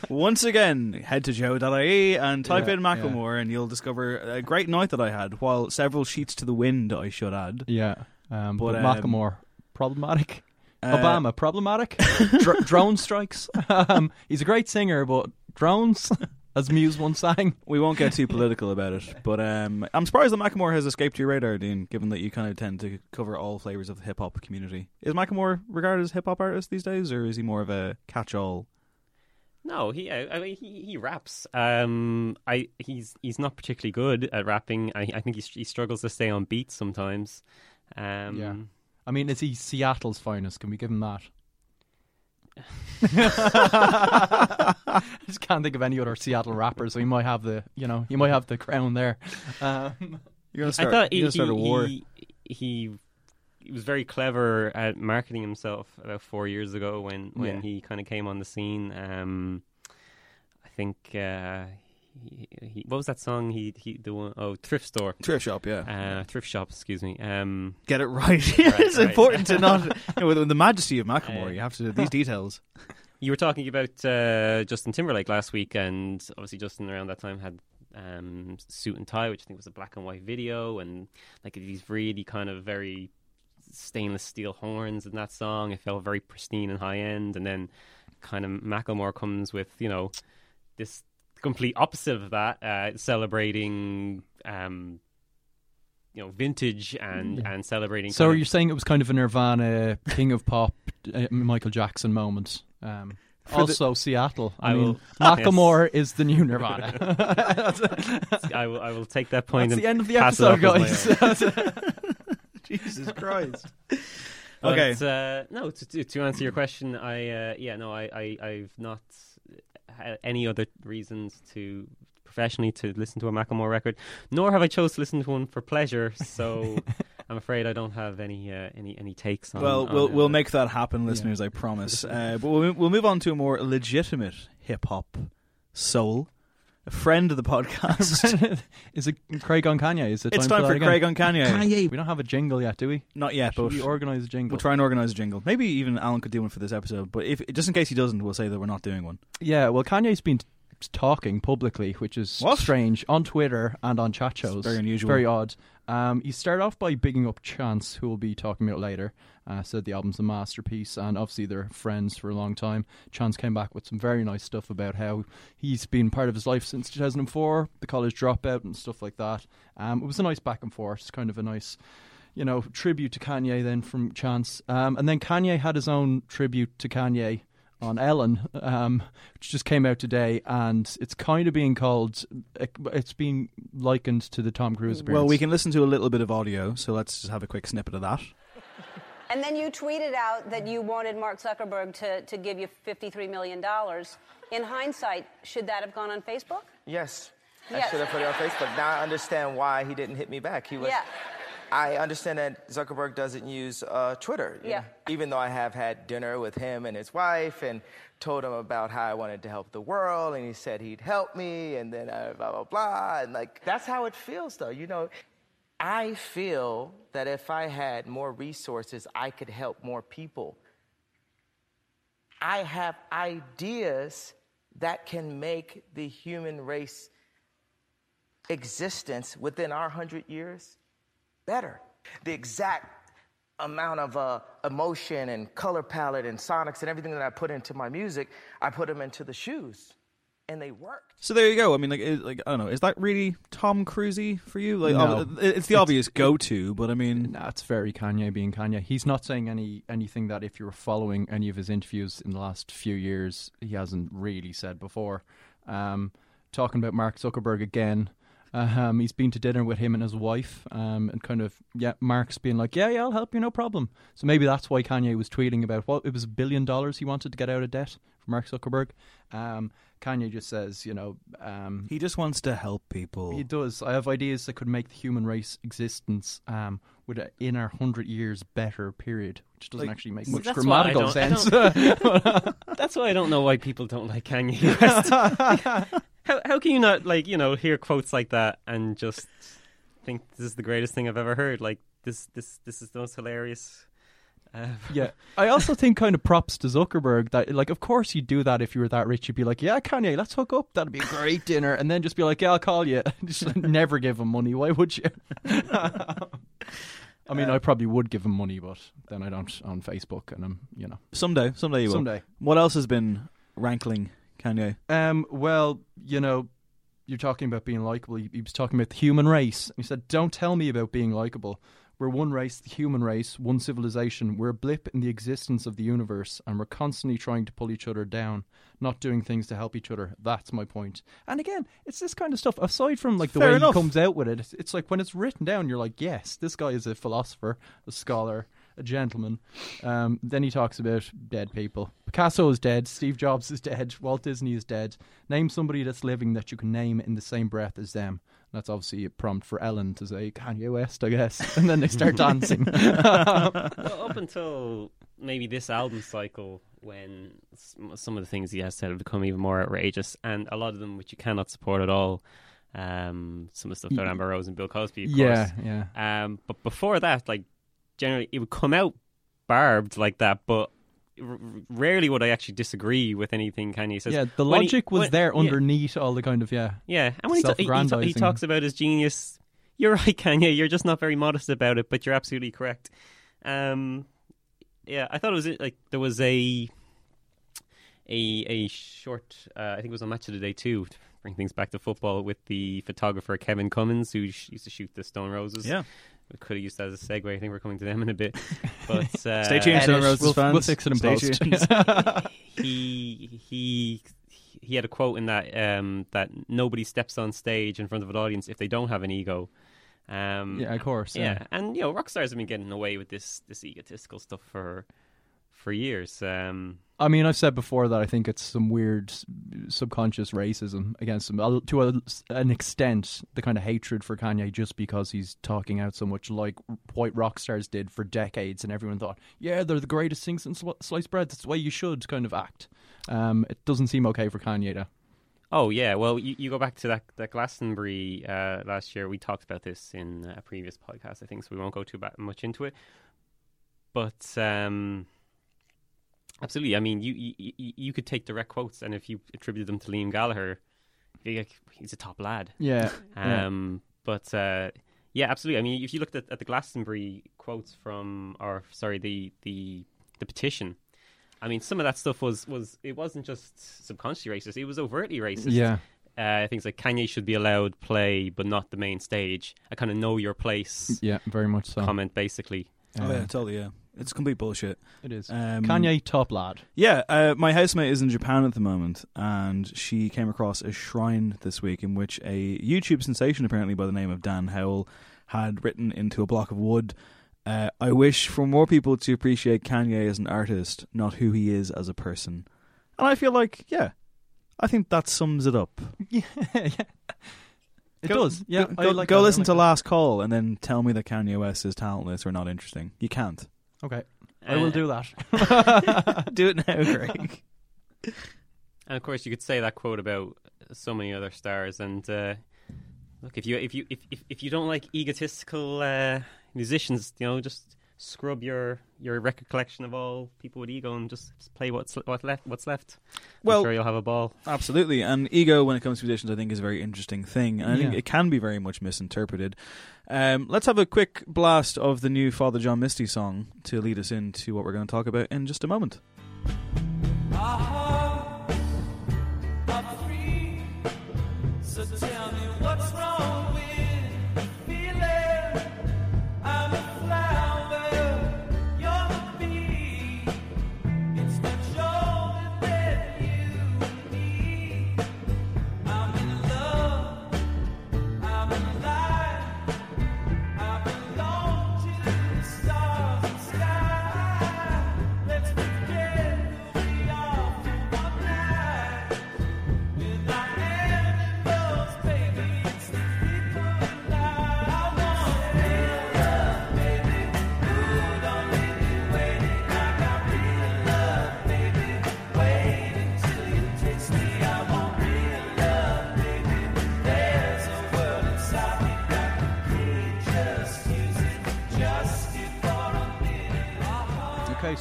Once again, head to joe.ie and type Yeah, in Macklemore, and you'll discover a great night that I had. While several sheets to the wind, I should add. Yeah. Um, But, but, um, Macklemore, problematic. Uh, Obama, problematic. Dr- drone strikes. um, he's a great singer, but drones, as Muse once sang. We won't get too political about it, but um, I'm surprised that Macklemore has escaped your radar, Dean. Given that you kind of tend to cover all flavors of the hip hop community, is Macklemore regarded as a hip hop artist these days, or is he more of a catch-all? no, he I, I mean, he he raps. Um, I he's he's not particularly good at rapping. I, I think he he struggles to stay on beat sometimes. Um, Yeah. I mean, is he Seattle's finest? Can we give him that? I just can't think of any other Seattle rappers, so he might have the, you know, he might have the crown there. Um, You're gonna I thought he, you're gonna start a he- war. he, he he was very clever at marketing himself about four years ago when when Yeah. he kind of came on the scene. Um, I think uh, he, he, what was that song he he the one oh thrift store Thrift shop, yeah. uh, thrift shop excuse me um Get it right. it's right. important to not you know, with, with the majesty of Macklemore. Uh, you have to these details. you were talking about uh, Justin Timberlake last week and obviously Justin around that time had um, suit and tie which I think was a black and white video and like these really kind of very stainless steel horns in that song it felt very pristine and high end and then kind of Macklemore comes with you know this complete opposite of that uh, celebrating um, you know vintage and and celebrating so kind of- you're saying it was kind of a Nirvana, King of Pop, uh, Michael Jackson moment. Um, the- also, Seattle. I, I mean, will- Macklemore is the new Nirvana. I will I will take that point That's and the end of the episode, off as my guys. Jesus Christ. But, Okay. uh, no, to, to to answer your question, I uh, yeah no, I, I I've not had any other reasons to professionally to listen to a Macklemore record, nor have I chose to listen to one for pleasure. So I'm afraid I don't have any uh, any any takes on. Well, we'll uh, we'll make that happen, listeners. I promise. Uh, but we'll we'll move on to a more legitimate hip hop soul. A friend of the podcast. is it Craig on Kanye? Is it it's time, for, for Craig on Kanye. Kanye. We don't have a jingle yet, do we? Not yet, Should but we organise a jingle? we'll try and organise a jingle. Maybe even Alan could do one for this episode. But if just in case he doesn't, we'll say that we're not doing one. Yeah, well, Kanye's been talking publicly, which is What? strange, on Twitter and on chat shows. very unusual. Very odd. Um, he started off by bigging up Chance, who we'll be talking about later. Uh, said the album's a masterpiece, and obviously they're friends for a long time. Chance came back with some very nice stuff about how he's been part of his life since 2004, the college dropout and stuff like that. Um, it was a nice back and forth. It's kind of a nice you know, tribute to Kanye then from Chance. Um, and then Kanye had his own tribute to Kanye on Ellen, um, which just came out today, and it's kind of being called, it's being likened to the Tom Cruise appearance. Well, we can listen to a little bit of audio, so let's just have a quick snippet of that. And then you tweeted out that you wanted Mark Zuckerberg to, to give you $53 million. In hindsight, should that have gone on Facebook? Yes. Yes. I should have put it on Facebook. Now I understand why he didn't hit me back. He was. Yeah. I understand that Zuckerberg doesn't use uh, Twitter. Yeah. know, even though I have had dinner with him and his wife and told him about how I wanted to help the world, and he said he'd help me, and then uh, blah blah blah, and like that's how it feels, though. You know, I feel that if I had more resources, I could help more people. I have ideas that can make the human race existence within our hundred years better. The exact amount of uh, emotion and color palette and sonics and everything that I put into my music, I put them into the shoes, and they worked. So there you go. I mean, like, it, like I don't know. Is that really Tom Cruisey for you? Like, No. it's the obvious go-to, but I mean, Nah, it's very Kanye being Kanye. He's not saying any anything that if you were following any of his interviews in the last few years, he hasn't really said before. Um, talking about Mark Zuckerberg again. Um, he's been to dinner with him and his wife, um, and kind of yeah, Mark's being like, yeah, yeah, I'll help you, no problem. So maybe that's why Kanye was tweeting about what it was a billion dollars he wanted to get out of debt from Mark Zuckerberg. Um, Kanye just says, you know, um, he just wants to help people. he does. I have ideas that could make the human race existence um, with a, in our hundred years better period, which doesn't Like, actually make much that's why I grammatical sense. That's why I don't know why people don't like Kanye West. how how can you not like you know hear quotes like that and just think this is the greatest thing I've ever heard? Like this this this is the most hilarious. Uh, yeah, I also think kind of props to Zuckerberg that like, of course you'd do that if you were that rich. You'd be like, yeah, Kanye, let's hook up. That'd be a great dinner, and then just be like, yeah, I'll call you. just never give him money. Why would you? I mean, I probably would give him money, but then I don't on Facebook, and I'm, you know, someday, someday you will. someday. What else has been rankling Kanye? Um, well, you know, you're talking about being likable. He, he was talking about the human race. He said, "Don't tell me about being likable. We're one race, the human race, one civilization. We're a blip in the existence of the universe, and we're constantly trying to pull each other down, not doing things to help each other. That's my point. And again, it's this kind of stuff. Aside from like the Fair way enough. he comes out with it, it's, it's like when it's written down, you're like, yes, this guy is a philosopher, a scholar." A gentleman. Um, then he talks about dead people. Picasso is dead. Steve Jobs is dead. Walt Disney is dead. Name somebody that's living that you can name in the same breath as them. That's obviously a prompt for Ellen to say Kanye West, I guess. And then they start dancing. well, up until maybe this album cycle, when some of the things he has said have become even more outrageous, and a lot of them which you cannot support at all. Um, some of the stuff about Amber Rose and Bill Cosby, of yeah, course. yeah. Um, but before that, like generally, it would come out barbed like that, but r- rarely would I actually disagree with anything Kanye says. Yeah, the When he- logic was when- there yeah. underneath all the kind of, yeah. Yeah, and when he, ta- he, he, ta- he talks about his genius, you're right, Kanye. You're just not very modest about it, but you're absolutely correct. Um, yeah, I thought it was like there was a a a short. Uh, I think it was on Match of the Day too. To bring things back to football with the photographer Kevin Cummins, who sh- used to shoot the Stone Roses. Yeah. We could have used that as a segue. I think we're coming to them in a bit. But uh, Stay tuned, Stone Roses We'll- fans. we'll fix it in Stay post. tuned. he he he had a quote in that um, that nobody steps on stage in front of an audience if they don't have an ego. Um, Yeah, of course. yeah. Yeah. and you know, rock stars have been getting away with this this egotistical stuff for for years. Um, I mean, I've said before that I think it's some weird subconscious racism against him. To a, an extent, the kind of hatred for Kanye just because he's talking out so much like white rock stars did for decades, and everyone thought, yeah, they're the greatest things in sli- sliced bread. That's the way you should kind of act. Um, it doesn't seem okay for Kanye to. Oh yeah, well you, you go back to that that Glastonbury uh, last year. We talked about this in a previous podcast, I think, so we won't go too much into it. But um, absolutely, I mean, you, you you you could take direct quotes, and if you attribute them to Liam Gallagher, you're like, he's a top lad. Yeah, yeah. Um, but uh, yeah, absolutely. I mean, if you looked at, at the Glastonbury quotes from, or sorry, the the the petition. I mean, some of that stuff was was it wasn't just subconsciously racist; it was overtly racist. Yeah. Uh, things like Kanye should be allowed play, but not the main stage. I kind of know your place. Yeah, very much so. Comment basically. Oh yeah, totally. Yeah, it's complete bullshit. It is. Um, Kanye, top lad. Yeah, uh, my housemate is in Japan at the moment, and she came across a shrine this week in which a YouTube sensation, apparently by the name of Dan Howell, had written into a block of wood. Uh, I wish for more people to appreciate Kanye as an artist, not who he is as a person. And I feel like, yeah, I think that sums it up. yeah, yeah. It Go- does. Yeah, go, like go listen like to that. Last Call and then tell me that Kanye West is talentless or not interesting. You can't. Okay, I will Uh, do that. Do it now, Greg. And of course, you could say that quote about so many other stars. And uh, look, if you if you if, if, if you don't like egotistical uh, musicians, you know, just scrub your, your record collection of all people with ego and just, just play what's what left. What's left. Well- I'm sure you'll have a ball. Absolutely, and ego when it comes to musicians, I think, is a very interesting thing, and I think it can be very much misinterpreted. Um, let's have a quick blast of the new Father John Misty song to lead us into what we're going to talk about in just a moment. So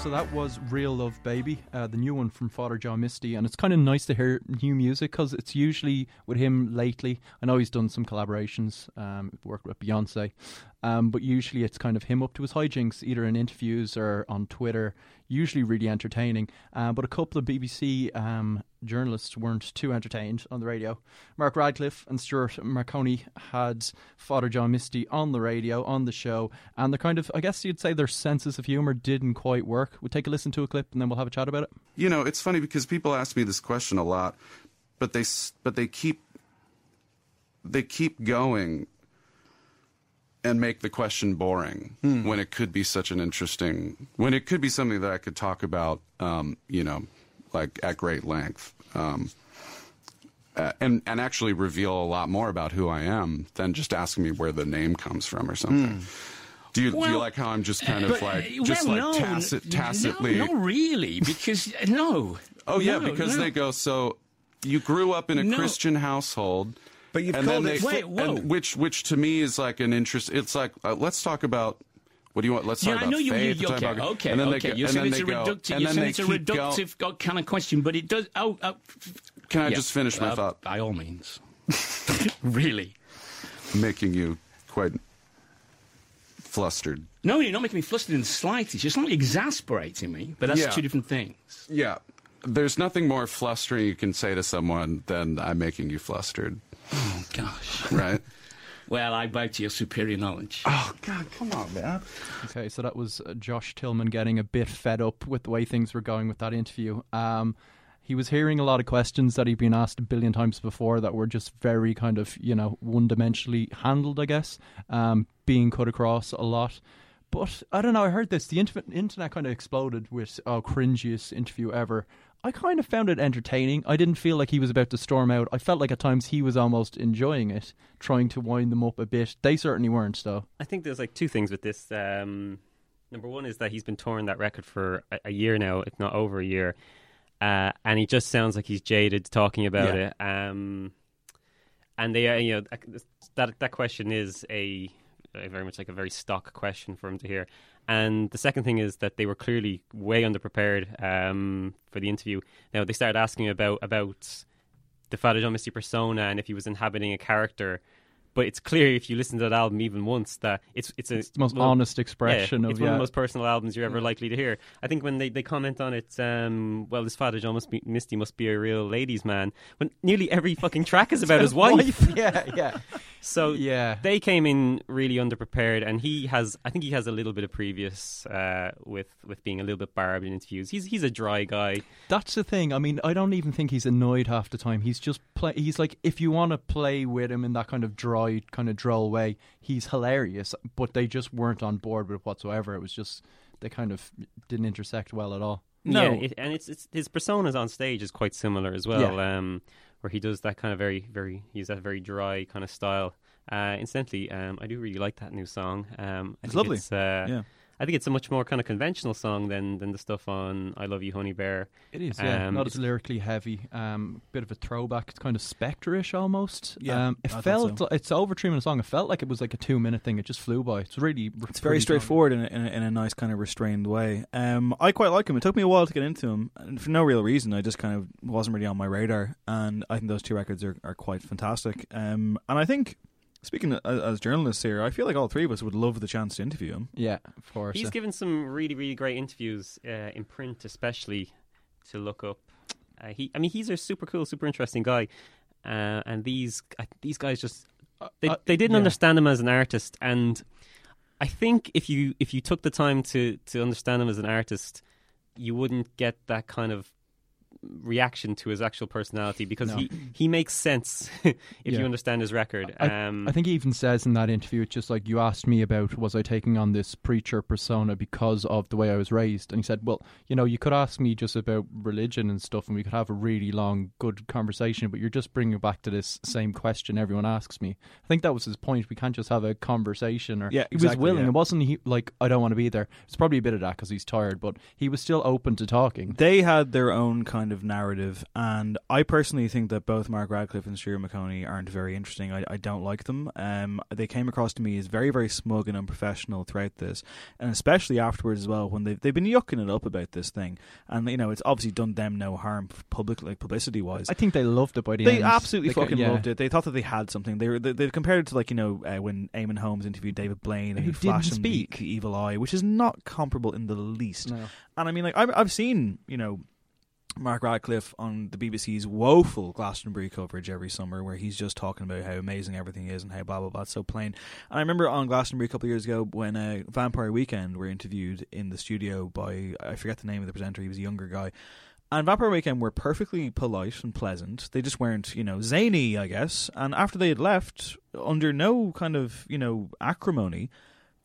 so that was Real Love Baby, uh, the new one from Father John Misty, and it's kind of nice to hear new music because it's usually with him lately. I know he's done some collaborations, um, worked with Beyonce, um, but usually it's kind of him up to his hijinks, either in interviews or on Twitter. Usually really entertaining, uh, but a couple of BBC um, journalists weren't too entertained on the radio. Mark Radcliffe and Stuart Maconie had Father John Misty on the radio, on the show, and the kind of, I guess you'd say their senses of humour didn't quite work. We'll take a listen to a clip and then we'll have a chat about it. You know, it's funny because people ask me this question a lot, but they but they keep they keep going and make the question boring when it could be such an interesting when it could be something that I could talk about um, you know, like at great length. Um, uh, and and actually reveal a lot more about who I am than just asking me where the name comes from or something. Do you do you like how I'm just kind of But, like uh, just well, like no, tacit, tacitly? No, not really, because uh, no. Oh yeah, No, because no. they go. So you grew up in a. Christian household, But you've and called then it- they, Wait, whoa. which which to me is like an interest. It's like uh, let's talk about. What do you want? Let's Yeah, talk I about know you. faith. you okay, about- okay, and then okay. They you're and saying then it's a reductive. and You're saying it's a reductive go- kind of question, but it does. Oh, oh Can I yeah. just finish my Uh, thought? By all means. really. Making you quite flustered. No, you're not making me flustered in the slightest. You're slightly exasperating me, but that's Yeah. two different things. Yeah. There's nothing more flustering you can say to someone than I'm making you flustered. Oh gosh. Right? Well, I bow to your superior knowledge. Oh God, come on, man. Okay, so that was uh, Josh Tillman getting a bit fed up with the way things were going with that interview. Um, he was hearing a lot of questions that he'd been asked a billion times before that were just very kind of, you know, one dimensionally handled, I guess, um, being cut across a lot. But I don't know, I heard this. The internet kind of exploded with, oh, cringiest interview ever. I kind of found it entertaining. I didn't feel like he was about to storm out. I felt like at times he was almost enjoying it, trying to wind them up a bit. They certainly weren't, though. I think there's like two things with this. Um, number one is that he's been touring that record for a, a year now, if not over a year. uh, and he just sounds like he's jaded talking about Yeah. it. Um, and they, uh, you know, that that question is a, a very much like a very stock question for him to hear. And the second thing is that they were clearly way underprepared um, for the interview. Now they started asking about about the Father John Misty persona and if he was inhabiting a character. But it's clear if you listen to that album even once that it's it's, a, It's the most well, honest expression yeah, of it's one of yeah. the most personal albums you're ever likely to hear. I think when they, they comment on it, um, well, this Father John must be, Misty must be a real ladies' man. When nearly every fucking track is about his wife. yeah, yeah. So Yeah. they came in really underprepared, and he has. I think he has a little bit of previous uh, with with being a little bit barbed in interviews. He's he's a dry guy. That's the thing. I mean, I don't even think he's annoyed half the time. He's just play. He's like, if you want to play with him in that kind of dry, kind of droll way, he's hilarious. But they just weren't on board with it whatsoever. It was just they kind of didn't intersect well at all. Yeah, it, and it's, it's his personas on stage is quite similar as well. Yeah. Um, where he does that kind of very, very, he's that very dry kind of style. Uh, incidentally, um, I do really like that new song. Um, I It's think lovely. It's, uh, Yeah. I think it's a much more kind of conventional song than than the stuff on "I Love You, Honey Bear." It is, yeah. Um, Not as lyrically heavy. Um, bit of a throwback. It's kind of Spector-ish almost. Yeah, um, it I felt. so. It's over three minute song. It felt like it was like a two-minute thing. It just flew by. It's really. It's very straightforward in a, in, a, in a nice kind of restrained way. Um, I quite like him. It took me a while to get into him, and for no real reason. I just kind of wasn't really on my radar, and I think those two records are, are quite fantastic. Um, and I think, speaking as, as journalists here, I feel like all three of us would love the chance to interview him. Yeah, of course. He's given some really, really great interviews uh, in print, especially to look up. Uh, he, I mean, he's a super cool, super interesting guy, uh, and these uh, these guys just they uh, they didn't yeah. understand him as an artist, and I think if you if you took the time to to understand him as an artist, you wouldn't get that kind of reaction to his actual personality because No. he he makes sense if Yeah. you understand his record. I, um, I think he even says in that interview, it's just like you asked me about was I taking on this preacher persona because of the way I was raised, and he said, well, you know, you could ask me just about religion and stuff, and we could have a really long, good conversation, but you're just bringing back to this same question everyone asks me. I think that was his point. We can't just have a conversation. Or Yeah, he was willing. yeah. It wasn't he like I don't want to be there. It's probably a bit of that because he's tired, but he was still open to talking. They had their own kind of narrative, and I personally think that both Mark Radcliffe and Stuart Maconie aren't very interesting. I, I don't like them. Um, they came across to me as very, very smug and unprofessional throughout this, and especially afterwards as well when they've they've been yucking it up about this thing, and you know it's obviously done them no harm public like publicity wise. I think they loved it by the They end. absolutely They fucking yeah. loved it. They thought that they had something. They were they, they compared it to like you know uh, when Eamonn Holmes interviewed David Blaine and Who he flashed didn't him the, speak. the evil eye, which is not comparable in the least. No. And I mean, like I've I've seen you know Mark Radcliffe on the BBC's woeful Glastonbury coverage every summer, where he's just talking about how amazing everything is and how blah blah blah. It's so plain. And I remember on Glastonbury a couple of years ago when uh, Vampire Weekend were interviewed in the studio by I forget the name of the presenter. He was a younger guy. And Vampire Weekend were perfectly polite and pleasant. They just weren't, you know, zany, I guess. And after they had left, under no kind of, you know, acrimony,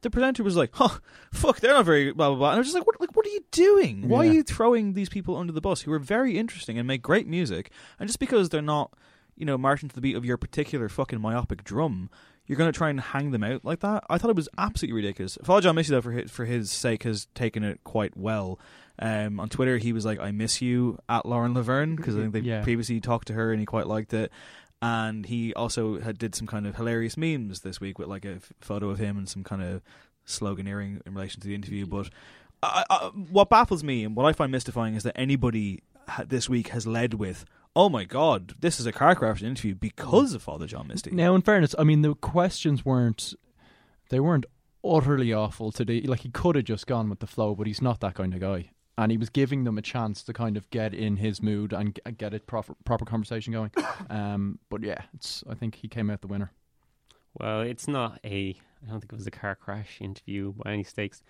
the presenter was like, "Huh, fuck, they're not very blah blah blah." And I was just like, "What? Like, what are you doing? Why are you throwing these people under the bus who are very interesting and make great music? And just because they're not, you know, marching to the beat of your particular fucking myopic drum." You're going to try and hang them out like that? I thought it was absolutely ridiculous. Father John Misty, though, for his, for his sake, has taken it quite well. Um, on Twitter, he was like, "I miss you" at Lauren Laverne because I think they Yeah. previously talked to her and he quite liked it. And he also had did some kind of hilarious memes this week with like a f- photo of him and some kind of sloganeering in relation to the interview. But I, I, what baffles me and what I find mystifying is that anybody ha- this week has led with, "Oh my God, this is a car crash interview because of Father John Misty." Now, in fairness, I mean the questions weren't they weren't utterly awful today. Like he could have just gone with the flow, but he's not that kind of guy, and he was giving them a chance to kind of get in his mood and get a proper proper conversation going. Um, but yeah, it's I think he came out the winner. Well, it's not a. I don't think it was a car crash interview by any stakes.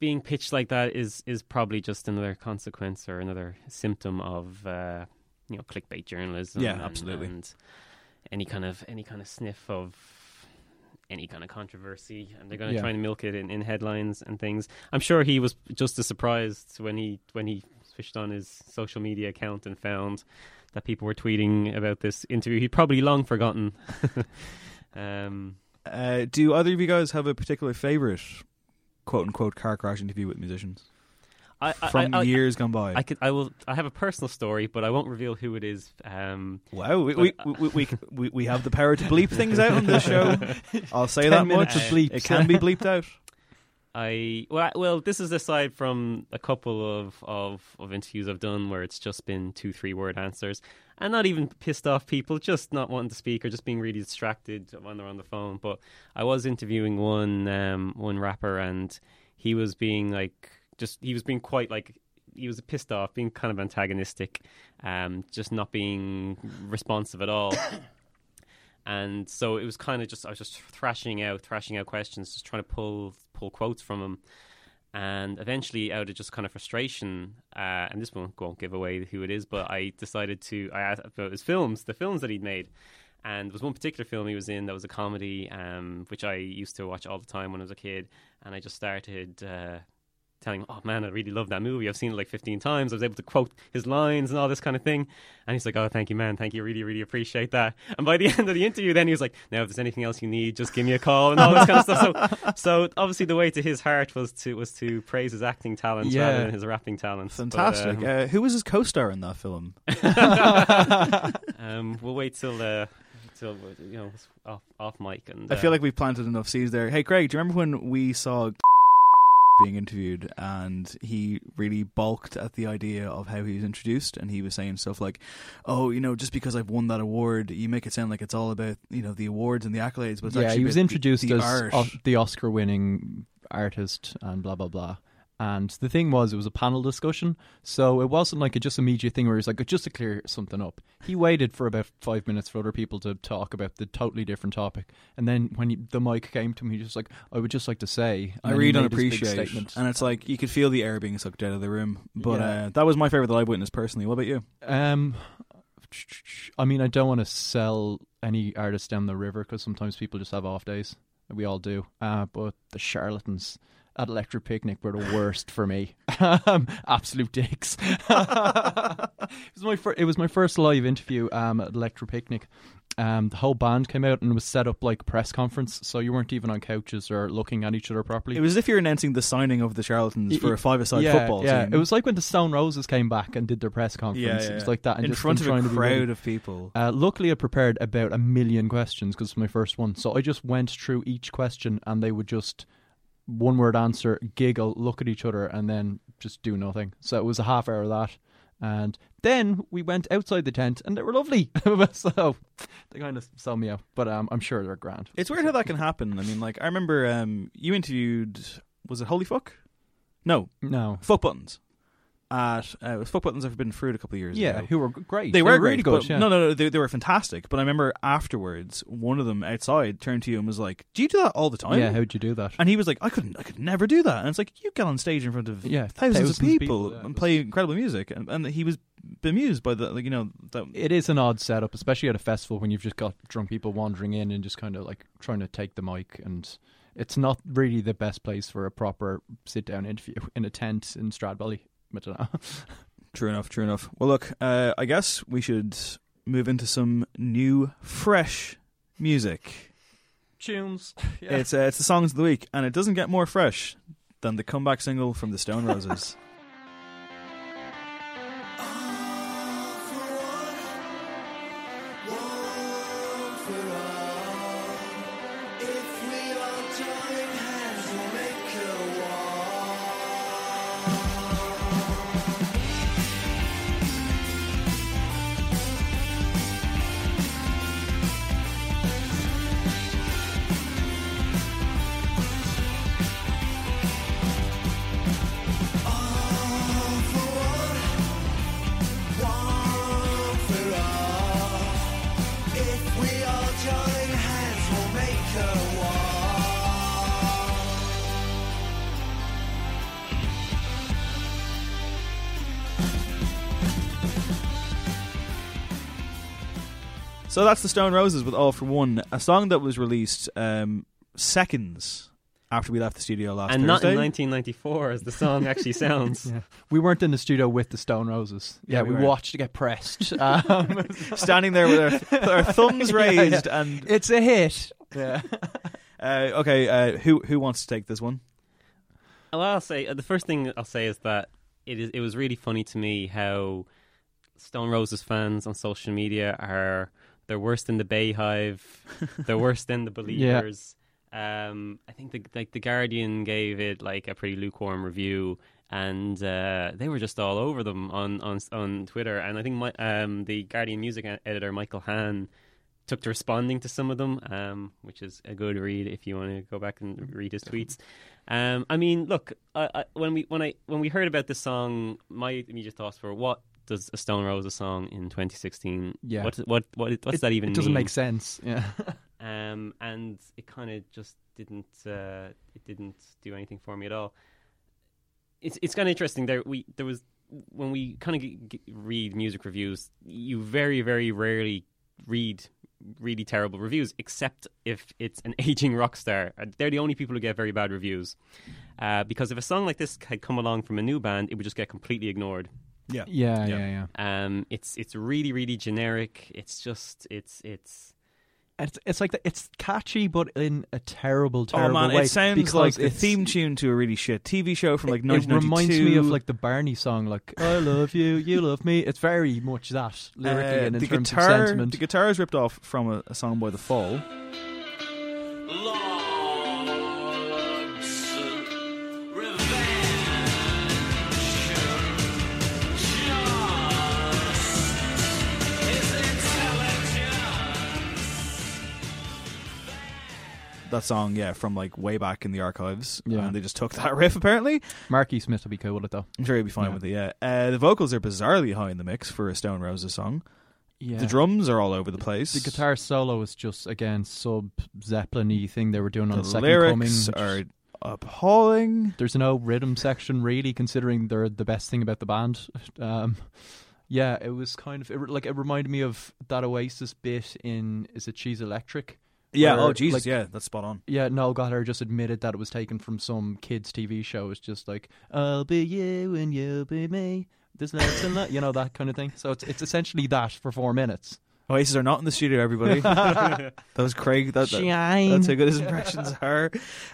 Being pitched like that is is probably just another consequence or another symptom of uh, you know clickbait journalism. Yeah, and- absolutely. And any kind of any kind of sniff of any kind of controversy, and they're going to Yeah. try and milk it in, in headlines and things. I'm sure he was just as surprised when he when he switched on his social media account and found that people were tweeting about this interview. He'd probably long forgotten. um, Uh, do either of you guys have a particular favorite, quote unquote, car crash interview with musicians? I, I, from I- years gone by. I could. I will. I have a personal story, but I won't reveal who it is. Um, Wow, we, we, we, we, we, we have the power to bleep things out on this show. I'll say that much. of bleeps. It can be bleeped out. I well, well, this is aside from a couple of, of, of interviews I've done where it's just been two, three word answers, and not even pissed off people, just not wanting to speak or just being really distracted when they're on the phone. But I was interviewing one um, one rapper, and he was being like, just he was being quite like. He was pissed off, being kind of antagonistic, um, just not being responsive at all. and so it was kind of just I was just thrashing out, thrashing out questions, just trying to pull pull quotes from him, and eventually, out of just kind of frustration, uh, and this won't, won't give away who it is, but I decided to I asked about his films, the films that he'd made. And there was one particular film he was in that was a comedy, um, which I used to watch all the time when I was a kid. And I just started uh, telling him, "Oh man, I really love that movie. I've seen it like 15 times. I was able to quote his lines and all this kind of thing." And he's like, "Oh, thank you, man. Thank you. Really, really appreciate that." And by the end of the interview, then he was like, "Now, if there's anything else you need, just give me a call and all this kind of stuff." So, so obviously, the way to his heart was to was to praise his acting talents Yeah. rather than his rapping talents. But, Fantastic. um, uh, who was his co-star in that film? um, we'll wait till uh, till you know off off mic and I feel uh, like we've planted enough seeds there. Hey, Craig, do you remember when we saw being interviewed and he really balked at the idea of how he was introduced and he was saying stuff like, "Oh, you know, just because I've won that award, you make it sound like it's all about you know the awards and the accolades." But it's yeah, actually he was about the- introduced the as o- the Oscar-winning artist and blah blah blah. And the thing was, it was a panel discussion, so it wasn't like a just immediate thing where he's like, just to clear something up. He waited for about five minutes for other people to talk about the totally different topic, and then when he, the mic came to him, he just like, I would just like to say, I really don't made his big appreciate, and it's like you could feel the air being sucked out of the room. But Yeah. uh, that was my favorite that I witnessed personally. What about you? Um, I mean, I don't want to sell any artists down the river because sometimes people just have off days. We all do. Uh, but the charlatans at Electric Picnic were the worst for me. Um, Absolute dicks. it was my fir- it was my first live interview um, at Electric Picnic. Um, the whole band came out and was set up like a press conference, so you weren't even on couches or looking at each other properly. It was as if you're announcing the signing of the charlatans for a five-a-side yeah, football yeah. team. It was like when the Stone Roses came back and did their press conference. Yeah, yeah, It was like that. And In just front of a trying to be crowd of people. Uh, luckily, I prepared about a million questions because it's my first one. So I just went through each question and they would just one word answer, giggle, look at each other, and then just do nothing. So it was a half hour of that. And then we went outside the tent and they were lovely. so they kind of saw me out. But um, I'm sure they're grand. It's weird how that can happen. I mean, like I remember um, you interviewed was it Holy Fuck? No, No. Fuck Buttons. At uh, it was Fuck Buttons. I've been through it a couple of years Yeah, ago. who were great. They, were, great, really good, yeah. No, no, no, they, they were fantastic. But I remember afterwards, one of them outside turned to you and was like, "Do you do that all the time?" Yeah, how'd you do that? And he was like, "I couldn't, I could never do that." And it's like you get on stage in front of Yeah, thousands, thousands of of people, people, yeah, and play incredible music, and, and he was bemused by the, like you know, that It is an odd setup, especially at a festival when you've just got drunk people wandering in and just kind of like trying to take the mic. And it's not really the best place for a proper sit down interview in a tent in Stradbally. Don't. True enough, true enough. Well, look, uh, I guess we should move into some new, fresh music. Tunes. It's uh, it's the songs of the week, and it doesn't get more fresh than the comeback single from the Stone Roses. So that's the Stone Roses with All for One, a song that was released um, seconds after we left the studio last and not in 1994 as the song actually sounds. Yeah. We weren't in the studio with the Stone Roses. Yeah, Yeah, we we, watched it get pressed. Um, Standing there with our, with our thumbs Yeah, raised, yeah. and it's a hit. Yeah. uh, okay, uh, who who wants to take this one? Well, I'll say uh, the first thing I'll say is that it is. It was really funny to me how Stone Roses fans on social media are they're worse than the BeyHive, they're worse than the Believers. Um, I think the like the Guardian gave it like a pretty lukewarm review, and uh, they were just all over them on on on Twitter. And I think my, um, the Guardian music editor Michael Hann took to responding to some of them, um, which is a good read if you want to go back and read his tweets. Um, I mean, look, I, I, when we when I when we heard about this song, my immediate thoughts were, what does a Stone Roses song in 2016? Yeah. what what what what's It- that even? it doesn't mean? make sense, yeah. um, and it kind of just didn't uh, it didn't do anything for me at all. It's it's kind of interesting. There we there was when we kind of g- g- read music reviews, you very very rarely read really terrible reviews, except if it's an aging rock star. They're the only people who get very bad reviews. Uh, because if a song like this had come along from a new band, it would just get completely ignored. Yeah. Yeah, yeah, yeah. Um, it's it's really really generic. It's just it's it's It's it's like the, it's catchy, but in a terrible, terrible oh man, way. it sounds because like the theme tune to a really shit TV show from like It 1992. reminds me of like the Barney song, like "I love you, you love me." It's very much that lyrically Uh, and in the terms guitar, of sentiment. The guitar is ripped off from a, a song by The Fall. That song, yeah, from like way back in the archives. Yeah. And they just took that riff apparently. Marky Smith will be cool with it though. I'm sure he'll be fine Yeah. with it, yeah. Uh, the vocals are bizarrely high in the mix for a Stone Roses song. Yeah. The drums are all over the place. The guitar solo is just again sub Zeppelin-y thing they were doing on The the second lyrics coming. which are appalling. There's no rhythm section really, considering they're the best thing about the band. Um, yeah, it was kind of it, like it reminded me of that Oasis bit in is it Cheese Electric? Yeah, Where, oh Jesus, like, yeah, that's spot on. Yeah, Noel Gallagher just admitted that it was taken from some kids' TV show. It's just like I'll be you and you'll be me. There's lots and lot, you know that kind of thing. So it's it's essentially that for four minutes. Oasis are not in the studio, everybody. that was Craig. That, that- Shine. that's how good his impressions are.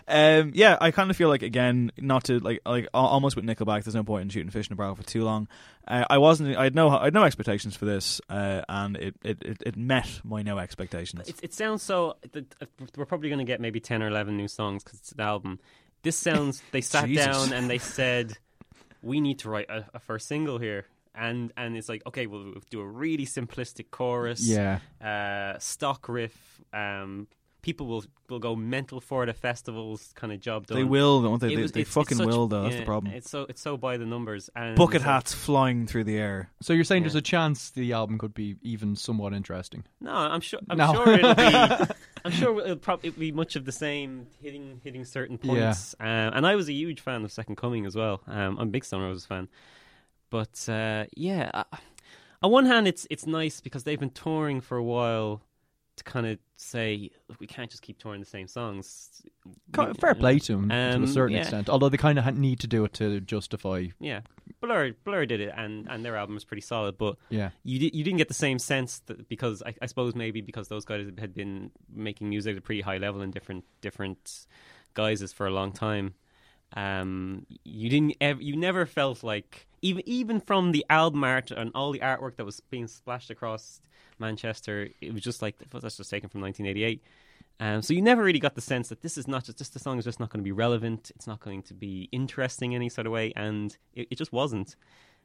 Um, yeah, I kind of feel like again, not to like like almost with Nickelback. There's no point in shooting fish in a barrel for too long. Uh, I wasn't. I had no. I had no expectations for this, uh, and it, it, it, it met my no expectations. It, it sounds so. th- th- We're probably going to get maybe ten or eleven new songs because it's an album. This sounds. They sat down and they said, "We need to write a, a first single here." And and it's like, okay, we'll do a really simplistic chorus, Yeah. uh, stock riff. Um, people will will go mental for it at festivals, kind of job done. They will, won't they? It They- was- they it's- it's fucking such- will, though. That's the problem. It's so it's so by the numbers and Bucket uh, hats flying through the air. So you're saying there's a chance the album could be even somewhat interesting? No, I'm sure. I'm No. sure it'll be. I'm sure it'll probably be much of the same, hitting hitting certain Yeah. points. Um, and I was a huge fan of Second Coming as well. Um, I'm a big Stone Roses fan, but uh, yeah, uh, on one hand, it's it's nice because they've been touring for a while to kind of say we can't just keep touring the same songs. Fair play to them to Um, a certain yeah. extent, although they kind of need to do it to justify. Yeah, Blur Blur did it, and, and their album was pretty solid. But Yeah. you di- you didn't get the same sense that because I, I suppose maybe because those guys had been making music at a pretty high level in different different guises for a long time. Um, you didn't you never felt like even even from the album art and all the artwork that was being splashed across Manchester, it was just like that's just taken from 1988. Um, so you never really got the sense that this is not just this the song is just not going to be relevant. It's not going to be interesting in any sort of way, and it, it just wasn't.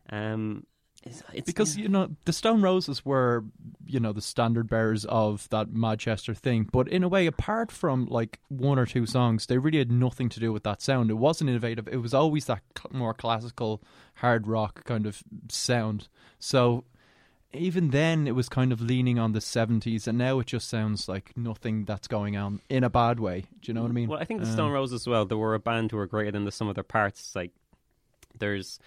Um, it's, it's, because you know the Stone Roses were you know the standard bearers of that Manchester thing, but in a way, apart from like one or two songs, they really had nothing to do with that sound. It wasn't innovative. It was always that cl- more classical hard rock kind of sound. So even then, it was kind of leaning on the seventies, and now it just sounds like nothing that's going on in a bad way. Do you know what I mean? Well, I think the Um, Stone Roses as well. There were a band who were greater than the sum of their parts. Like there's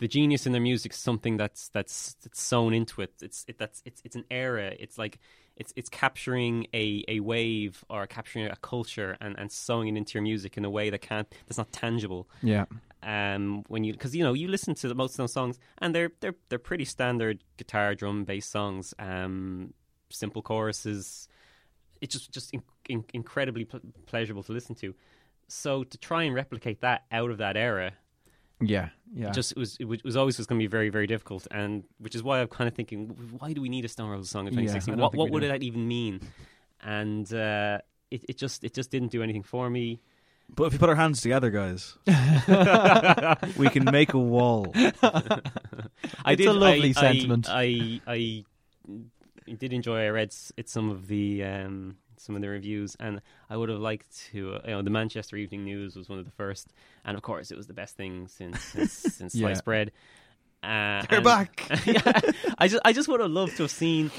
the genius in their music is something that's that's that's sewn into it. It's it, that's it's it's an era. It's like it's it's capturing a, a wave or capturing a culture and, and sewing it into your music in a way that can't that's not tangible. Yeah. Um, when you because you know you listen to most of those songs and they're they're they're pretty standard guitar drum bass songs. Um, simple choruses. It's just just in, in, incredibly pl- pleasurable to listen to. So to try and replicate that out of that era Yeah, yeah. It just it was it was- it was always just going to be very very difficult, and which is why I'm kind of thinking, why do we need a Stone Roses song in 2016? don't what think what would do. that even mean? And uh, it it just it just didn't do anything for me. But if you put our hands together, guys, we can make a wall. I It's did, a lovely I, sentiment. I, I I did enjoy. I read s- it some of the um, some of the reviews, and I would have liked to. Uh, you know, the Manchester Evening News was one of the first, and of course, it was the best thing since since, since Yeah. sliced bread. Uh, They're and- back. yeah, I just I just would have loved to have seen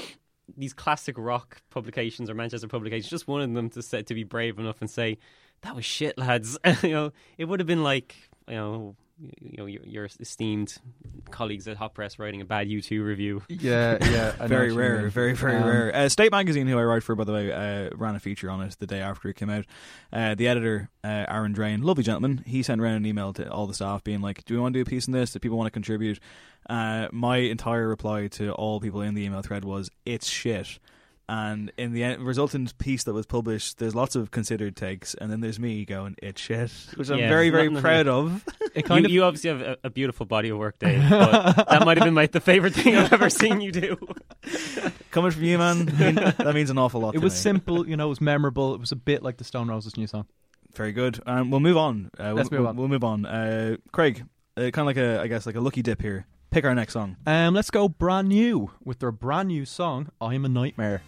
these classic rock publications or Manchester publications. Just one of them to say, to be brave enough and say that was shit, lads. you know, it would have been like you know. You know your, your esteemed colleagues at Hot Press writing a bad U2 review. Yeah, yeah. Very rare, mean. very very Um, rare. Uh, State Magazine, who I write for, by the way, uh, ran a feature on it the day after it came out. Uh, the editor, uh, Aaron Drain, lovely gentleman, he sent around an email to all the staff being like, "Do we want to do a piece on this? Do people want to contribute?" Uh, my entire reply to all people in the email thread was, "It's shit." And in the end, resultant piece that was published, there's lots of considered takes, and then there's me going, "It's shit," which I'm Yeah, very, very nothing- proud of. It kind you, of you obviously have a, a beautiful body of work, Dave. But that might have been my the favorite thing I've ever seen you do. Coming from you, man, mean- that means an awful lot. it to was me. simple, you know, it was memorable. It was a bit like the Stone Roses new song. Very good. Um, we'll move on. Uh, Let's we'll, move on. We'll move on. Uh, Craig, uh, kind of like a, I guess, like a lucky dip here. Pick our next song. Um, let's go brand new with their brand new song, I'm a Nightmare.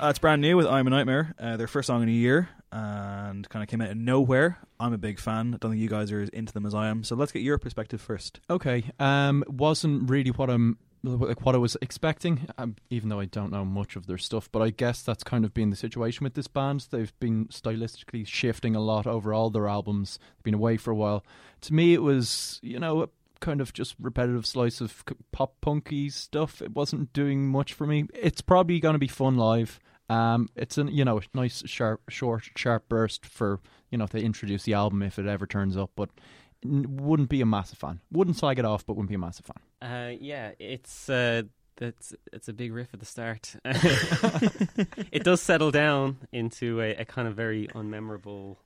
That's brand new with I'm a Nightmare. Uh, their first song in a year and kind of came out of nowhere. I'm a big fan. I don't think you guys are as into them as I am. So let's get your perspective first. Okay, um, wasn't really what I'm like what I was expecting. Um, even though I don't know much of their stuff, but I guess that's kind of been the situation with this band. They've been stylistically shifting a lot over all their albums. They've been away for a while. To me, it was you know kind of just repetitive slice of pop punky stuff. It wasn't doing much for me. It's probably going to be fun live. Um, it's a you know nice sharp, short, sharp burst for you know to introduce the album if it ever turns up, but n- wouldn't be a massive fan. Wouldn't slag it off, but wouldn't be a massive fan. Uh, yeah, it's uh, it's it's a big riff at the start. it does settle down into a, a kind of very unmemorable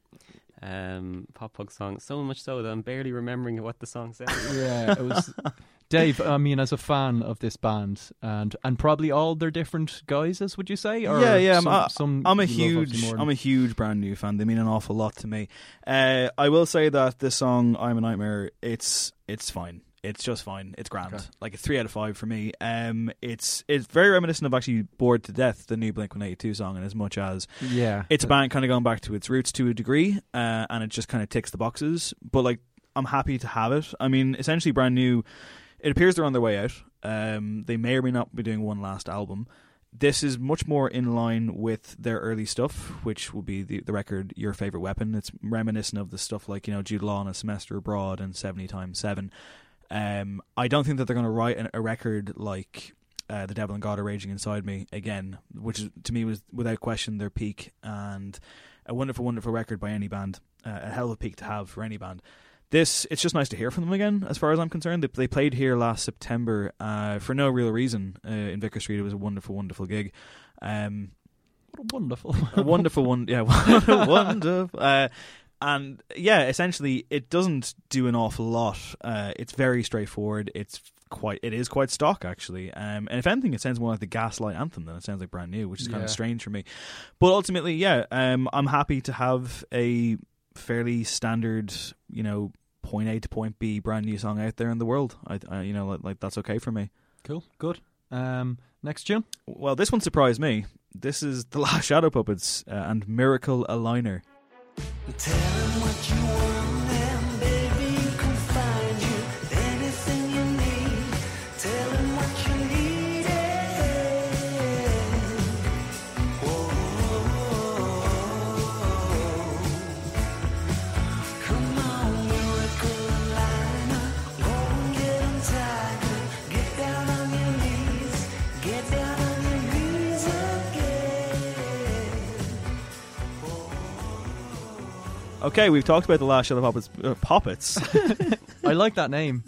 um, pop punk song. So much so that I'm barely remembering what the song says. Yeah, it was. Dave, I mean, as a fan of this band and and probably all their different guises, would you say? Or yeah, yeah. I'm, some, I- some I'm a huge, I'm a huge brand new fan. They mean an awful lot to me. Uh, I will say that this song, "I'm a Nightmare," it's it's fine. It's just fine. It's grand. Okay. Like a three out of five for me. Um, it's it's very reminiscent of actually "Bored to Death," the new Blink One Eighty Two song, and as much as yeah. it's a band kind of going back to its roots to a degree, uh, and it just kind of ticks the boxes. But like, I'm happy to have it. I mean, essentially brand new. It appears they're on their way out. Um, they may or may not be doing one last album. This is much more in line with their early stuff, which will be the, the record "Your Favorite Weapon." It's reminiscent of the stuff like you know Jude Law and a semester abroad and seventy times seven. Um, I don't think that they're going to write an, a record like uh, "The Devil and God Are Raging Inside Me" again, which is, to me was without question their peak and a wonderful, wonderful record by any band. Uh, a hell of a peak to have for any band. This it's just nice to hear from them again. As far as I'm concerned, they, they played here last September uh, for no real reason uh, in Vicar Street. It was a wonderful, wonderful gig. Um, what a wonderful, a wonderful one. Yeah, wonderful. Uh, and yeah, essentially, it doesn't do an awful lot. Uh, it's very straightforward. It's quite. It is quite stock actually. Um, and if anything, it sounds more like the Gaslight anthem than it sounds like brand new, which is kind Yeah. of strange for me. But ultimately, yeah, um, I'm happy to have a fairly standard, you know, point A to point B brand new song out there in the world. I, I you know, like, like that's okay for me. Cool, good. Um, next tune. Well, this one surprised me. This is the Last Shadow Puppets uh, and Miracle Aligner. Okay, we've talked about the last Shadow Puppets. Uh, Poppets. I like that name.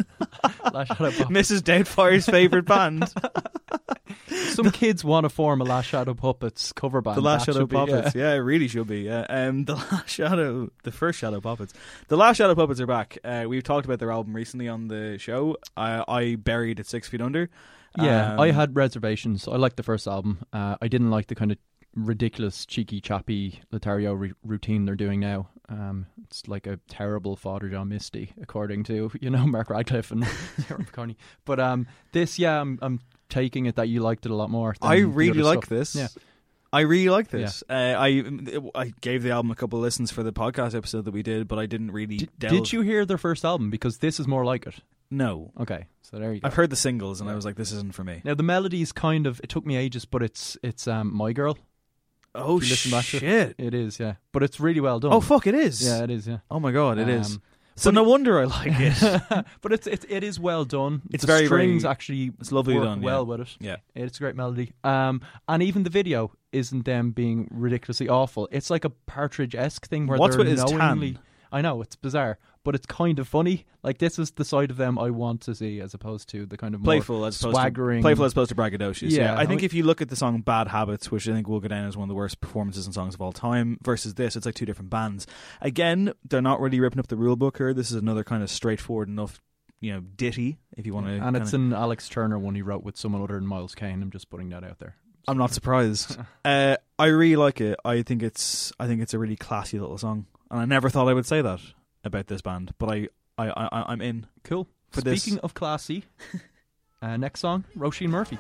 Last Shadow Puppets. Mrs. Doubtfire's favorite band. Some kids want to form a Last Shadow Puppets cover band. The Last That Shadow should be- Puppets. Yeah. it really should be. Yeah. Um, the Last Shadow, the first Shadow Puppets. The Last Shadow Puppets are back. Uh, we've talked about their album recently on the show. I, I buried it six feet under. Yeah, Um, I had reservations. I liked the first album. Uh, I didn't like the kind of ridiculous, cheeky, chappy Lothario re- routine they're doing now. Um, it's like a terrible Father John Misty, according to you know Mark Radcliffe and Stuart Maconie. But um, this, yeah, I'm I'm taking it that you liked it a lot more. I really like stuff. this. Yeah. I really like this. Uh, I I gave the album a couple of listens for the podcast episode that we did, but I didn't really. Did, delve. did you hear their first album? Because this is more like it. No. Okay, so there you go. I've heard the singles, and I was like, "This isn't for me." Now the melody's kind of it took me ages, but it's it's um my girl. Oh If you listen back to it, shit! it is yeah, but it's really well done. Oh fuck! It is. Yeah, it is. Yeah. Oh my god! It is. Um, So no it- wonder I like it. but it's, it's it is well done. It's the very, strings very- actually it's lovely work done, yeah. well with it. Yeah. it's a great melody. Um, and even the video isn't them being ridiculously awful. It's like a Partridge esque thing where What's they're with his tan? knowingly. I know it's bizarre, but it's kind of funny. Like this is the side of them I want to see, as opposed to the kind of more playful as opposed swaggering, to playful as opposed to braggadocious. Yeah, Yeah, I think if you look at the song "Bad Habits," which I think will go down as one of the worst performances and songs of all time, versus this, it's like two different bands. Again, they're not really ripping up the rule book here. This is another kind of straightforward enough, you know, ditty if you want to. and it's an Alex Turner one he wrote with someone other than Miles Kane. I'm just putting that out there. I'm not surprised. uh, I really like it. I think it's I think it's a really classy little song, and I never thought I would say that about this band, but I I, I I'm in. Cool. For this. Speaking of classy, uh, next song, Roisin Murphy.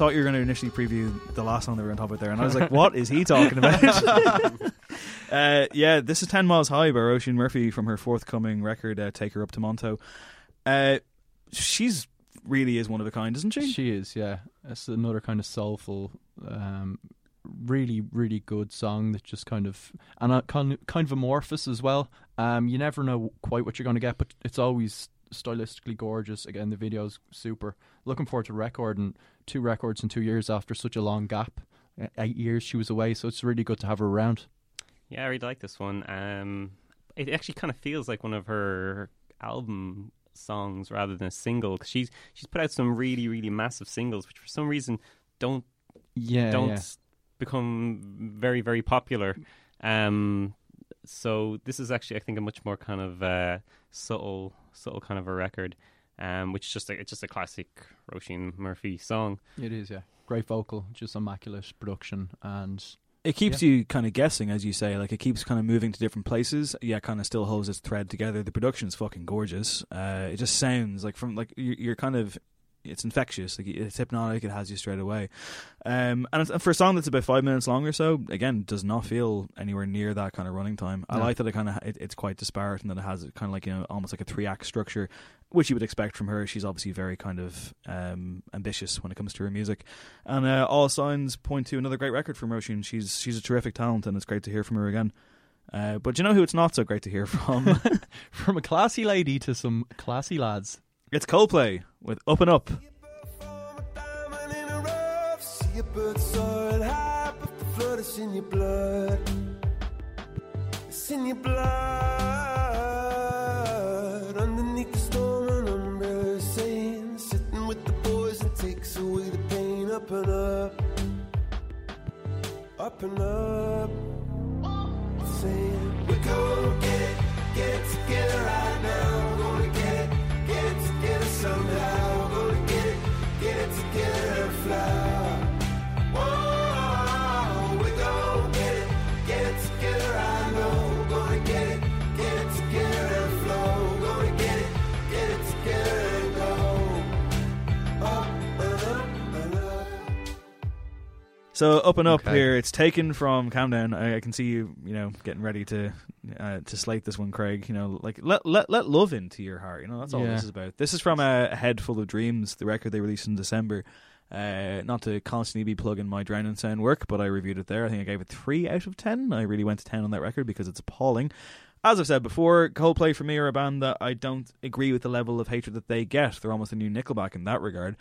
Thought you were going to initially preview the last song that we were going to talk about there, and I was like, "What is he talking about?" uh, yeah, this is Ten Miles High by Roisin Murphy from her forthcoming record, uh, "Take Her Up to Monto." Uh, she's really is one of a kind, isn't she? She is, yeah. It's another kind of soulful, um, really, really good song that just kind of and kind kind of amorphous as well. Um, you never know quite what you're going to get, but it's always stylistically gorgeous. Again, the video's super. Looking forward to recording two records in two years after such a long gap. Eight years she was away, so it's really good to have her around. Yeah, I really like this one. Um, it actually kind of feels like one of her album songs rather than a single because she's she's put out some really really massive singles, which for some reason don't Yeah, don't yeah. become very very popular. Um, so this is actually I think a much more kind of uh, subtle subtle kind of a record, um, which is just a, it's just a classic Roisin Murphy song. It is, yeah. Great vocal, just immaculate production, and It keeps Yeah. you kind of guessing, as you say. Like it keeps kind of moving to different places. Yeah, kind of still holds its thread together. The production's fucking gorgeous. Uh, it just sounds like from like you're, you're kind of. It's infectious. Like it's hypnotic. It has you straight away. Um, and it's, and for a song that's about five minutes long or so, again, does not feel anywhere near that kind of running time. I No. like that it kind of it, it's quite disparate and that it has kind of like you know almost like a three act structure, which you would expect from her. She's obviously very kind of um, ambitious when it comes to her music, and uh, all signs point to another great record from Roisin. She's she's a terrific talent, and it's great to hear from her again. Uh, but you know who it's not so great to hear from? from a classy lady to some classy lads. It's Coldplay with Up. And Up. See a bird soaring high, but the flood is in So up and up Okay. here, it's taken from Countdown. I, I can see you, you know, getting ready to uh, to slate this one, Craig. You know, like let let let love into your heart. You know, that's all Yeah. this is about. This is from a, a Head Full of Dreams, the record they released in December. Uh, not to constantly be plugging my Drowned in Sound work, but I reviewed it there. I think I gave it three out of ten. I really went to town on that record because it's appalling. As I've said before, Coldplay for me are a band that I don't agree with the level of hatred that they get. They're almost a new Nickelback in that regard.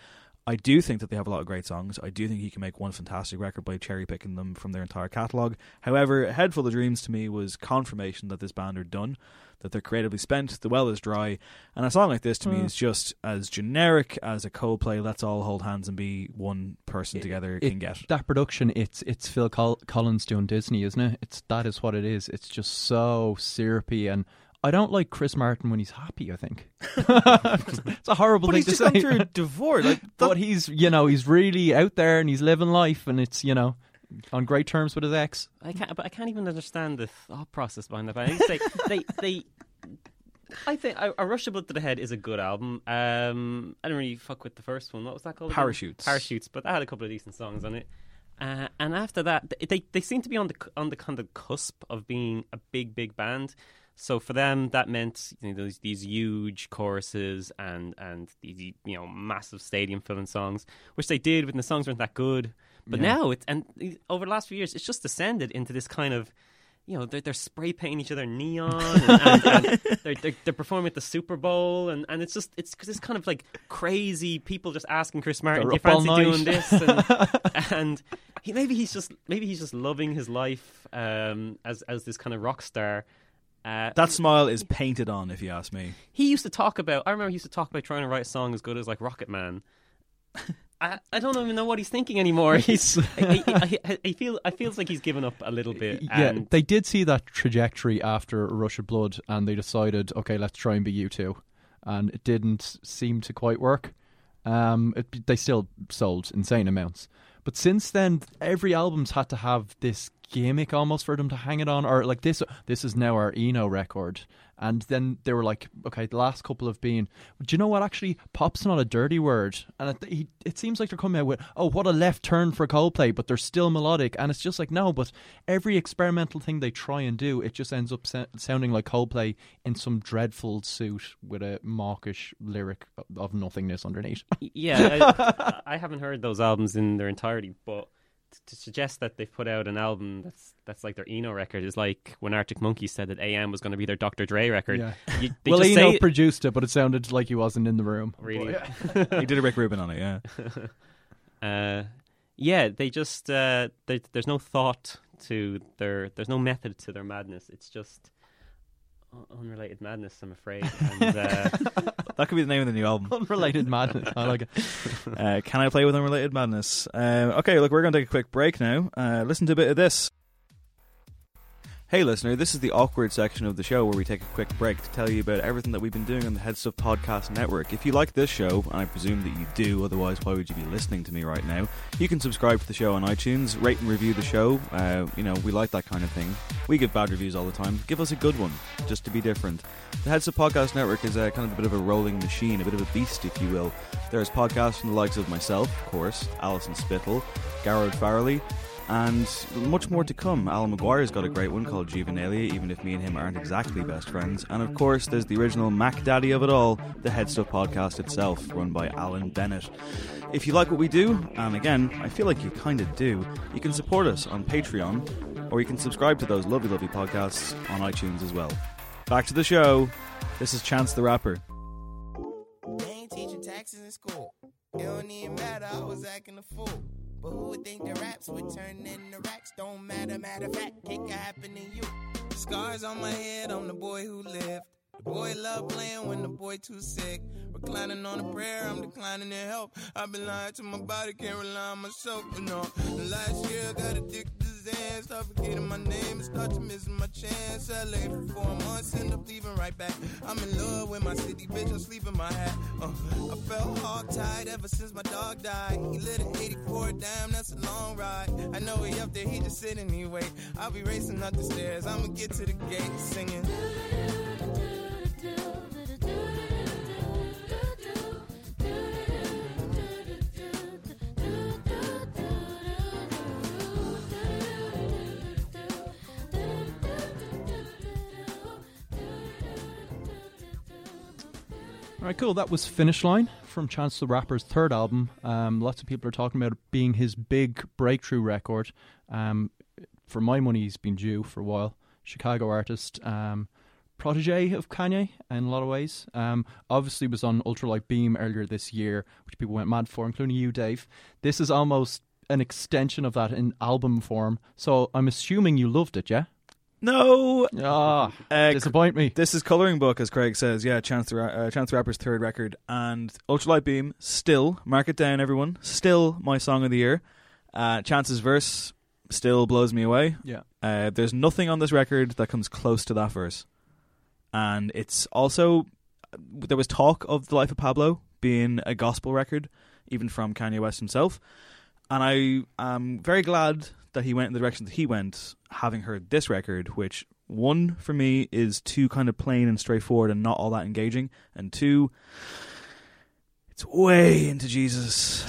I do think that they have a lot of great songs. I do think he can make one fantastic record by cherry picking them from their entire catalogue. However, Head Full of Dreams to me was confirmation that this band are done, that they're creatively spent, the well is dry, and a song like this to me Mm. is just as generic as a Coldplay Let's All Hold Hands and Be One Person Together It- can get. That production, it's it's Phil Col- Collins doing Disney, isn't it? It's that is what it is. It's just so syrupy, and I don't like Chris Martin when he's happy. I think it's a horrible But thing he's to just say. gone through a divorce. Like, but he's you know he's really out there and he's living life, and it's you know on great terms with his ex. I can't, but I can't even understand the thought process behind that. band. It's like they, they, I think a, a Rush of Blood to the Head is a good album. Um, I didn't really fuck with the first one. What was that called? again? Parachutes. Parachutes, but that had a couple of decent songs on it. Uh, and after that, they they seem to be on the on the kind of cusp of being a big big band. So for them, that meant you know, these, these huge choruses and and these you know massive stadium filling songs, which they did when the songs weren't that good. But Yeah. now it's and over the last few years, it's just descended into this kind of you know they're, they're spray painting each other neon and, and, and they're, they're they're performing at the Super Bowl and, and it's just it's this kind of like crazy people just asking Chris Martin, "Do you fancy night." doing this?" And, and he maybe he's just maybe he's just loving his life um, as as this kind of rock star. Uh, That smile is painted on, if you ask me. he used to talk about. I remember he used to talk about trying to write a song as good as like Rocket Man. I, I don't even know what he's thinking anymore. He's I, I feel I feels like he's given up a little bit. Yeah, and they did see that trajectory after Rush of Blood, and they decided, okay, let's try and be U2, and it didn't seem to quite work. Um, it, they still sold insane amounts, but since then, every album's had to have this gimmick almost for them to hang it on, or like this. This is now our Eno record, and then they were like, okay, the last couple have been. Do you know what? Actually, pop's not a dirty word, and it, he, it seems like they're coming out with, oh, what a left turn for Coldplay, but they're still melodic, and it's just like no, but every experimental thing they try and do, it just ends up sa- sounding like Coldplay in some dreadful suit with a mawkish lyric of nothingness underneath. yeah, I, I haven't heard those albums in their entirety, but to suggest that they've put out an album that's that's like their Eno record is like when Arctic Monkeys said that AM was going to be their Dr. Dre record. Yeah. You- they well, just Eno say- produced it, but it sounded like he wasn't in the room. Really? he did a Rick Rubin on it, yeah. uh, yeah, they just uh, there, there's no thought to their there's no method to their madness. It's just un- unrelated madness. I'm afraid. And, uh, That could be the name of the new album. Unrelated madness. I like it. Uh, can I play with unrelated madness? Uh, okay, look, we're going to take a quick break now. Uh, listen to a bit of this. Hey, listener, this is the awkward section of the show where we take a quick break to tell you about everything that we've been doing on the Head Stuff Podcast Network. If you like this show, and I presume that you do, otherwise, why would you be listening to me right now? You can subscribe to the show on iTunes, rate and review the show. Uh, you know, we like that kind of thing. We give bad reviews all the time. Give us a good one, just to be different. The Head Stuff Podcast Network is a kind of a bit of a rolling machine, a bit of a beast, if you will. There's podcasts from the likes of myself, of course, Alison Spittle, Garrod Farrelly, and much more to come. Alan McGuire's got a great one called Juvenalia, even if me and him aren't exactly best friends. And of course, there's the original Mac Daddy of it all, the Head Stuff podcast itself, run by Alan Bennett. If you like what we do, and again, I feel like you kind of do, you can support us on Patreon, or you can subscribe to those lovely, lovely podcasts on iTunes as well. Back to the show. This is Chance the Rapper. They ain't teaching taxes in school. It don't even matter, I was acting a fool. But who would think the raps would turn into racks? Don't matter, matter of fact, it could happen to you. Scars on my head, I'm the boy who lived. The boy love playing when the boy too sick. Reclining on a prayer, I'm declining to help. I've been lying to my body, can't rely on myself, but no. Last year I got addicted hands. Start forgetting my name and start to missing my chance. I LA for four months, end up leaving right back. I'm in love with my city, bitch. I'm sleeping my hat. Uh, I felt hog tied ever since my dog died. He lit an 84, damn, that's a long ride. I know he up there, he just sitting, he wait. I'll be racing up the stairs. I'ma get to the gate singing. All right, cool. That was Finish Line from Chance the Rapper's third album. Um, lots of people are talking about it being his big breakthrough record. Um, for my money, he's been due for a while. Chicago artist, um, protege of Kanye in a lot of ways. Um, obviously, was on Ultralight Beam earlier this year, which people went mad for, including you, Dave. This is almost an extension of that in album form. So I'm assuming you loved it, yeah? No. Ah, Uh, disappoint me. This is Coloring Book, as Craig says. Yeah, Chance the, Ra- uh, Chance the Rapper's third record. And Ultralight Beam, still, mark it down, everyone, still my song of the year. Uh, Chance's verse still blows me away. Yeah. Uh, there's nothing on this record that comes close to that verse. And it's also, there was talk of The Life of Pablo being a gospel record, even from Kanye West himself. And I am very glad that he went in the direction that he went, having heard this record, which one for me is too kind of plain and straightforward and not all that engaging, and two, it's way into Jesus.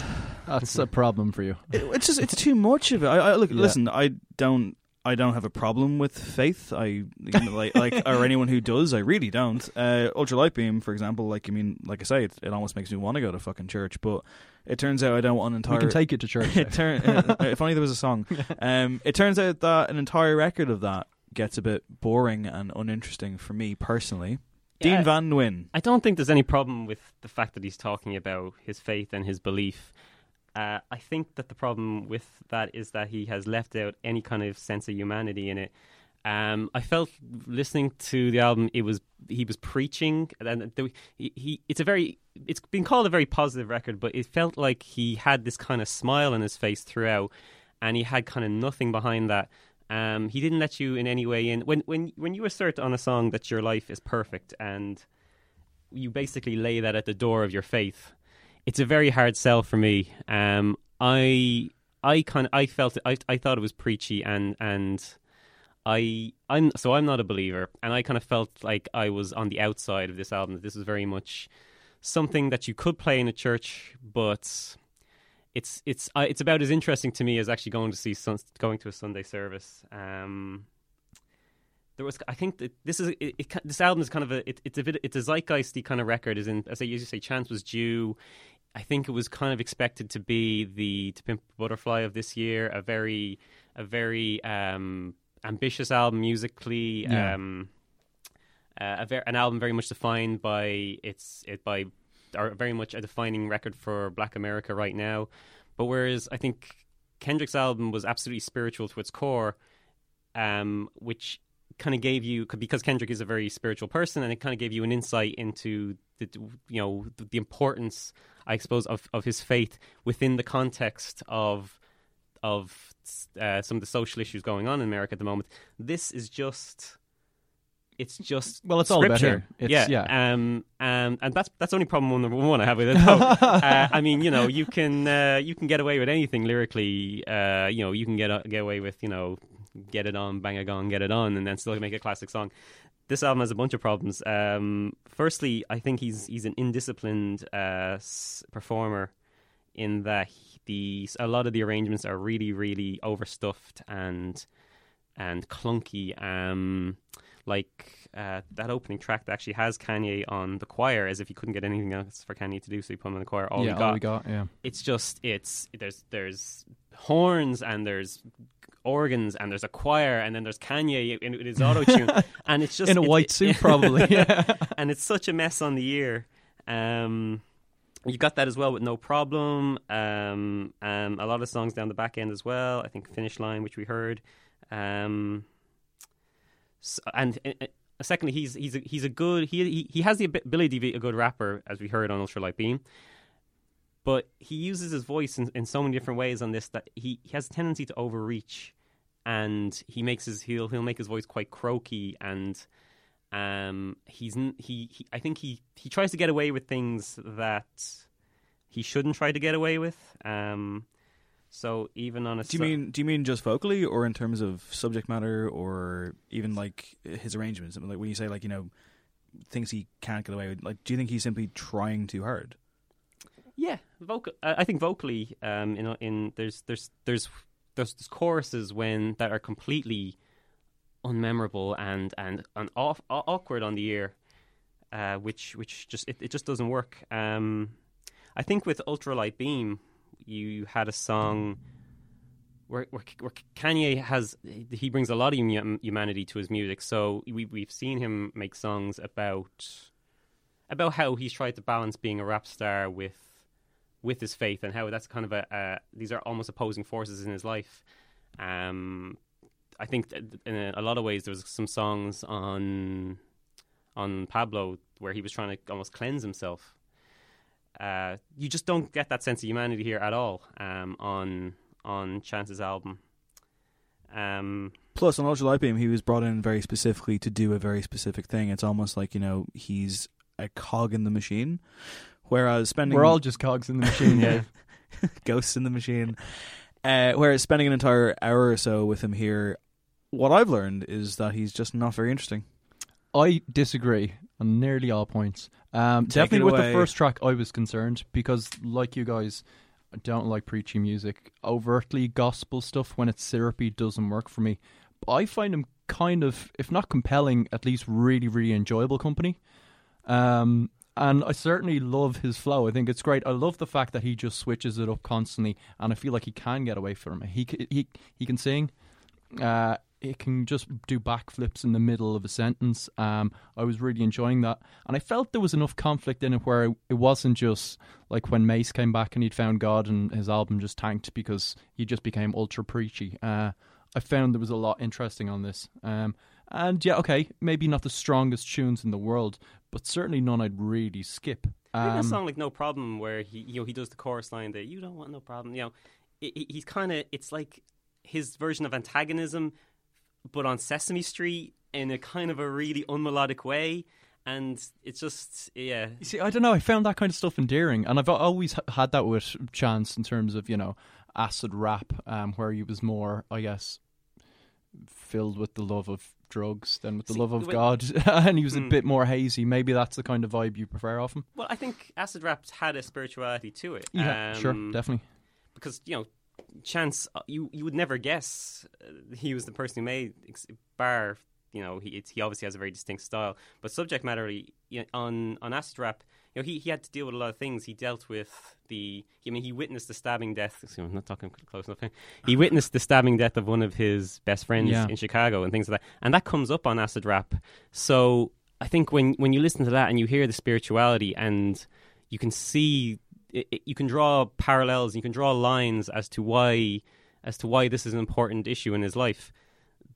That's a problem for you. It- it's just it's too much of it. I, I look, Yeah. listen, I don't. I don't have a problem with faith. I you know, like like or anyone who does. I really don't. Uh, Ultralight Beam, for example, like I mean, like I say, it, it almost makes me want to go to fucking church. But it turns out I don't want an entire. We can take it to church. it turn, uh, if only there was a song. Um, it turns out that an entire record of that gets a bit boring and uninteresting for me personally. Yeah. Dean Van Nguyen. I don't think there's any problem with the fact that he's talking about his faith and his belief. Uh, I think that the problem with that is that he has left out any kind of sense of humanity in it. Um, I felt listening to the album, it was he was preaching, and he, he it's a very it's been called a very positive record, but it felt like he had this kind of smile on his face throughout, and he had kind of nothing behind that. Um, he didn't let you in any way in when when when you assert on a song that your life is perfect and you basically lay that at the door of your faith. It's a very hard sell for me. Um, I I kind of I felt it, I I thought it was preachy and and I I'm so I'm not a believer and I kind of felt like I was on the outside of this album. That this was very much something that you could play in a church, but it's it's uh, it's about as interesting to me as actually going to see sun, going to a Sunday service. Um, there was I think that this is it, it, this album is kind of a it, it's a bit it's a zeitgeisty kind of record. As in, as I usually say, Chance was due. I think it was kind of expected to be the To Pimp Butterfly of this year, a very a very um, ambitious album musically. Yeah. Um, uh, a ver- an album very much defined by its it by or very much a defining record for Black America right now. But whereas I think Kendrick's album was absolutely spiritual to its core, um, which kind of gave you because Kendrick is a very spiritual person, and it kind of gave you an insight into the you know the, the importance, I suppose, of of his faith within the context of of uh, some of the social issues going on in America at the moment. This is just. It's just Well, it's all about scripture. him. It's- yeah, yeah. Um, um, and that's that's only problem number one I have with it. uh, I mean, you know, you can uh, you can get away with anything lyrically. Uh, you know, you can get uh, get away with you know, get it on, bang a gong, get it on, and then still make a classic song. This album has a bunch of problems. Um, firstly, I think he's he's an indisciplined uh, s- performer in that he, the a lot of the arrangements are really really overstuffed and and clunky. Um, like uh, that opening track that actually has Kanye on the choir, as if he couldn't get anything else for Kanye to do, so he put him on the choir. All Yeah, we got, all we got, yeah. It's just it's there's there's horns and there's organs and there's a choir and then there's Kanye in, in his auto tune and it's just In a white it- suit, probably, yeah. and it's such a mess on the ear. Um, you got that as well with no problem. Um, um, a lot of songs down the back end as well. I think Finish Line, which we heard. Um, s and uh, uh, secondly, he's he's a, he's a good he, he he has the ability to be a good rapper, as we heard on Ultralight Beam. But he uses his voice in, in so many different ways on this that he, he has a tendency to overreach and he makes his he'll he'll make his voice quite croaky and um he's he, he I think he he tries to get away with things that he shouldn't try to get away with um so even on a Do you mean do you mean just vocally, or in terms of subject matter, or even like his arrangements? Like when you say like you know things he can't get away with, like do you think he's simply trying too hard? Yeah, vocal. I I think vocally, um, in in there's there's there's there's, there's choruses when that are completely unmemorable and and, and off, awkward on the ear, uh, which which just it, it just doesn't work. Um, I think with Ultralight Beam, you had a song. Where, where, where Kanye has he brings a lot of humanity to his music, so we we've seen him make songs about about how he's tried to balance being a rap star with with his faith and how that's kind of a uh, these are almost opposing forces in his life. Um, I think in a, lot of ways there was some songs on on Pablo where he was trying to almost cleanse himself. Uh, you just don't get that sense of humanity here at all um, on on Chance's album. Um, Plus, on Ultra Light Beam, he was brought in very specifically to do a very specific thing. It's almost like you know he's a cog in the machine, whereas spending We're all just cogs in the machine. yeah, ghosts in the machine. Uh, whereas spending an entire hour or so with him here, what I've learned is that he's just not very interesting. I disagree on nearly all points. Um, definitely it with away. the first track, I was concerned because, like you guys, I don't like preachy music. Overtly gospel stuff when it's syrupy doesn't work for me. But I find him kind of, if not compelling, at least really, really enjoyable company. Um, and I certainly love his flow. I think it's great. I love the fact that he just switches it up constantly, and I feel like he can get away from it. He he he can sing. Uh, can just do backflips in the middle of a sentence. Um, I was really enjoying that, and I felt there was enough conflict in it where it wasn't just like when Mase came back and he'd found God and his album just tanked because he just became ultra preachy. Uh, I found there was a lot interesting on this, um, and yeah, okay, maybe not the strongest tunes in the world, but certainly none I'd really skip. I think Um, a song like "No Problem," where he you know he does the chorus line that "You don't want no problem," you know, it, he's kind of it's like his version of antagonism, but on Sesame Street in a kind of a really unmelodic way, and it's just yeah. You see, I don't know. I found that kind of stuff endearing, and I've always had that with Chance in terms of you know acid rap, um, where he was more, I guess, filled with the love of drugs than with the See, love of when- God, and he was a Hmm. bit more hazy. Maybe that's the kind of vibe you prefer of him. Well, I think acid rap had a spirituality to it. Yeah, sure, Um, definitely. Because you know, Chance, uh, you you would never guess uh, he was the person who made Bar. You know, he it's, he obviously has a very distinct style, but subject matter you know, on on acid rap, you know, he, he had to deal with a lot of things. He dealt with the, I mean, he witnessed the stabbing death. excuse me, I'm not talking close enough. here. He witnessed the stabbing death of one of his best friends Yeah. in Chicago and things like that, and that comes up on acid rap. So I think when when you listen to that and you hear the spirituality and you can see it, it- you can draw parallels you can draw lines as to why as to why this is an important issue in his life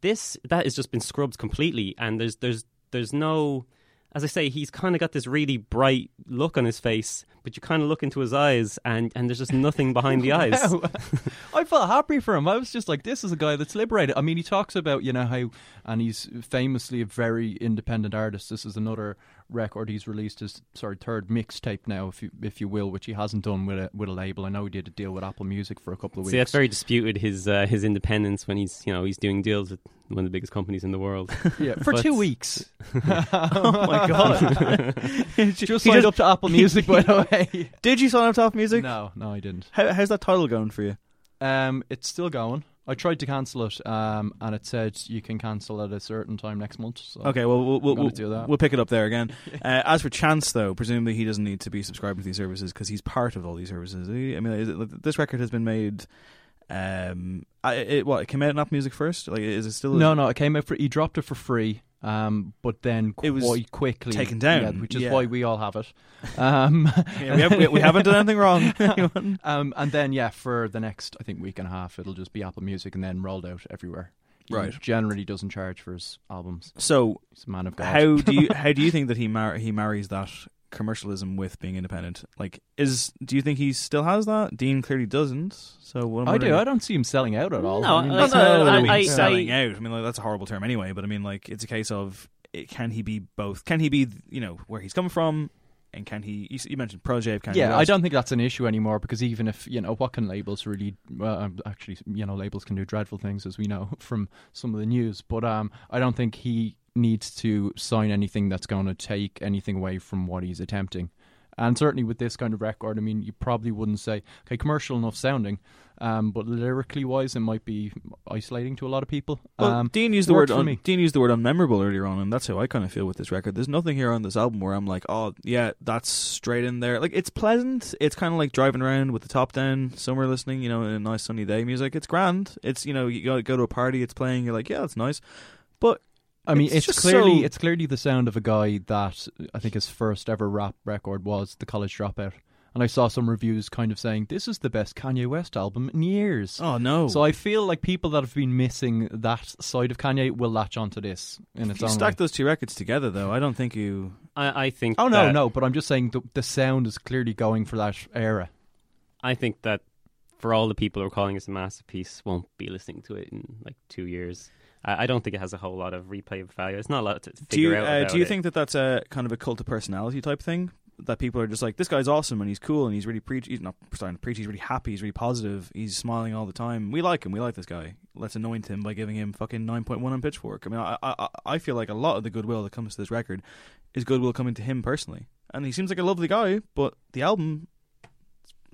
this that has just been scrubbed completely and there's there's there's no as I say, he's kind of got this really bright look on his face, but you kind of look into his eyes, and, and there's just nothing behind the eyes. I felt happy for him. I was just like, this is a guy that's liberated. I mean, he talks about, you know, how, and he's famously a very independent artist. This is another record he's released his sorry third mixtape now, if you if you will, which he hasn't done with a with a label. I know he did a deal with Apple Music for a couple of weeks. See, that's very disputed. His uh, his independence when he's you know he's doing deals with one of the biggest companies in the world. Yeah, for But- two weeks. oh my god! Just signed up to Apple Music, by the way. Did you sign up to Apple Music? No, no, I didn't. How, how's that title going for you? Um, it's still going. I tried to cancel it, um, and it said you can cancel at a certain time next month. So Okay, well, we'll, we'll, we'll, do that. we'll pick it up there again. uh, as for Chance, though, presumably he doesn't need to be subscribing to these services because he's part of all these services. I mean, is it, this record has been made. Um, I, it, what it came out in Apple Music first? Like, is it still No, no, it came out for. He dropped it for free, um, but then It was quite quickly taken down, yeah, which is yeah. why we all have it. Um, Yeah, we have- we- we haven't done anything wrong. um, and then yeah, for the next I think week and a half, it'll just be Apple Music and then rolled out everywhere. He Right. Generally doesn't charge for his albums. So, He's a man of God. how do you how do you think that he mar- he marries that commercialism with being independent. Like, is do you think he still has that? Dean clearly doesn't. So what I'm I do. wondering- I don't see him selling out at all. No, I mean, I- that's- no, no, I- I selling I- out. I mean, like, that's a horrible term anyway. But I mean, like, it's a case of it, can he be both? Can he be, you know, where he's coming from, and can he? You, mentioned protege of Kanye yeah, I don't think that's an issue anymore because even if you know what can labels really, well, um, actually, you know, labels can do dreadful things as we know from some of the news. But um, I don't think he needs to sign anything that's going to take anything away from what he's attempting. And certainly with this kind of record, I mean, you probably wouldn't say, okay, commercial enough sounding, um, but lyrically wise, it might be isolating to a lot of people. Well, um, Dean used the word un- me. Dean used the word unmemorable earlier on, and that's how I kind of feel with this record. There's nothing here on this album where I'm like, oh yeah, that's straight in there. Like it's pleasant. It's kind of like driving around with the top down, summer listening, you know, in a nice sunny day. Music. It's grand. It's you know, you go, go to a party, it's playing. You're like, yeah, that's nice. But I mean, it's, just clearly so- it's clearly the sound of a guy that I think his first ever rap record was the College Dropout, and I saw some reviews kind of saying this is the best Kanye West album in years. Oh no! So I feel like people that have been missing that side of Kanye will latch onto this in if you own stack way. those two records together, though, I don't think you. I, I think. Oh no, that- no, but I'm just saying the, the sound is clearly going for that era. I think that for all the people who are calling this a masterpiece, won't be listening to it in like two years. I, I don't think it has a whole lot of replay value. It's not a lot to Do you out. uh, do you it. think that that's a kind of a cult of personality type thing? That people are just like, this guy's awesome and he's cool and he's really preach. He's not starting to preach. He's really happy. He's really positive. He's smiling all the time. We like him. We like this guy. Let's anoint him by giving him fucking nine point one on Pitchfork. I mean, I, I I feel like a lot of the goodwill that comes to this record is goodwill coming to him personally, and he seems like a lovely guy. But the album,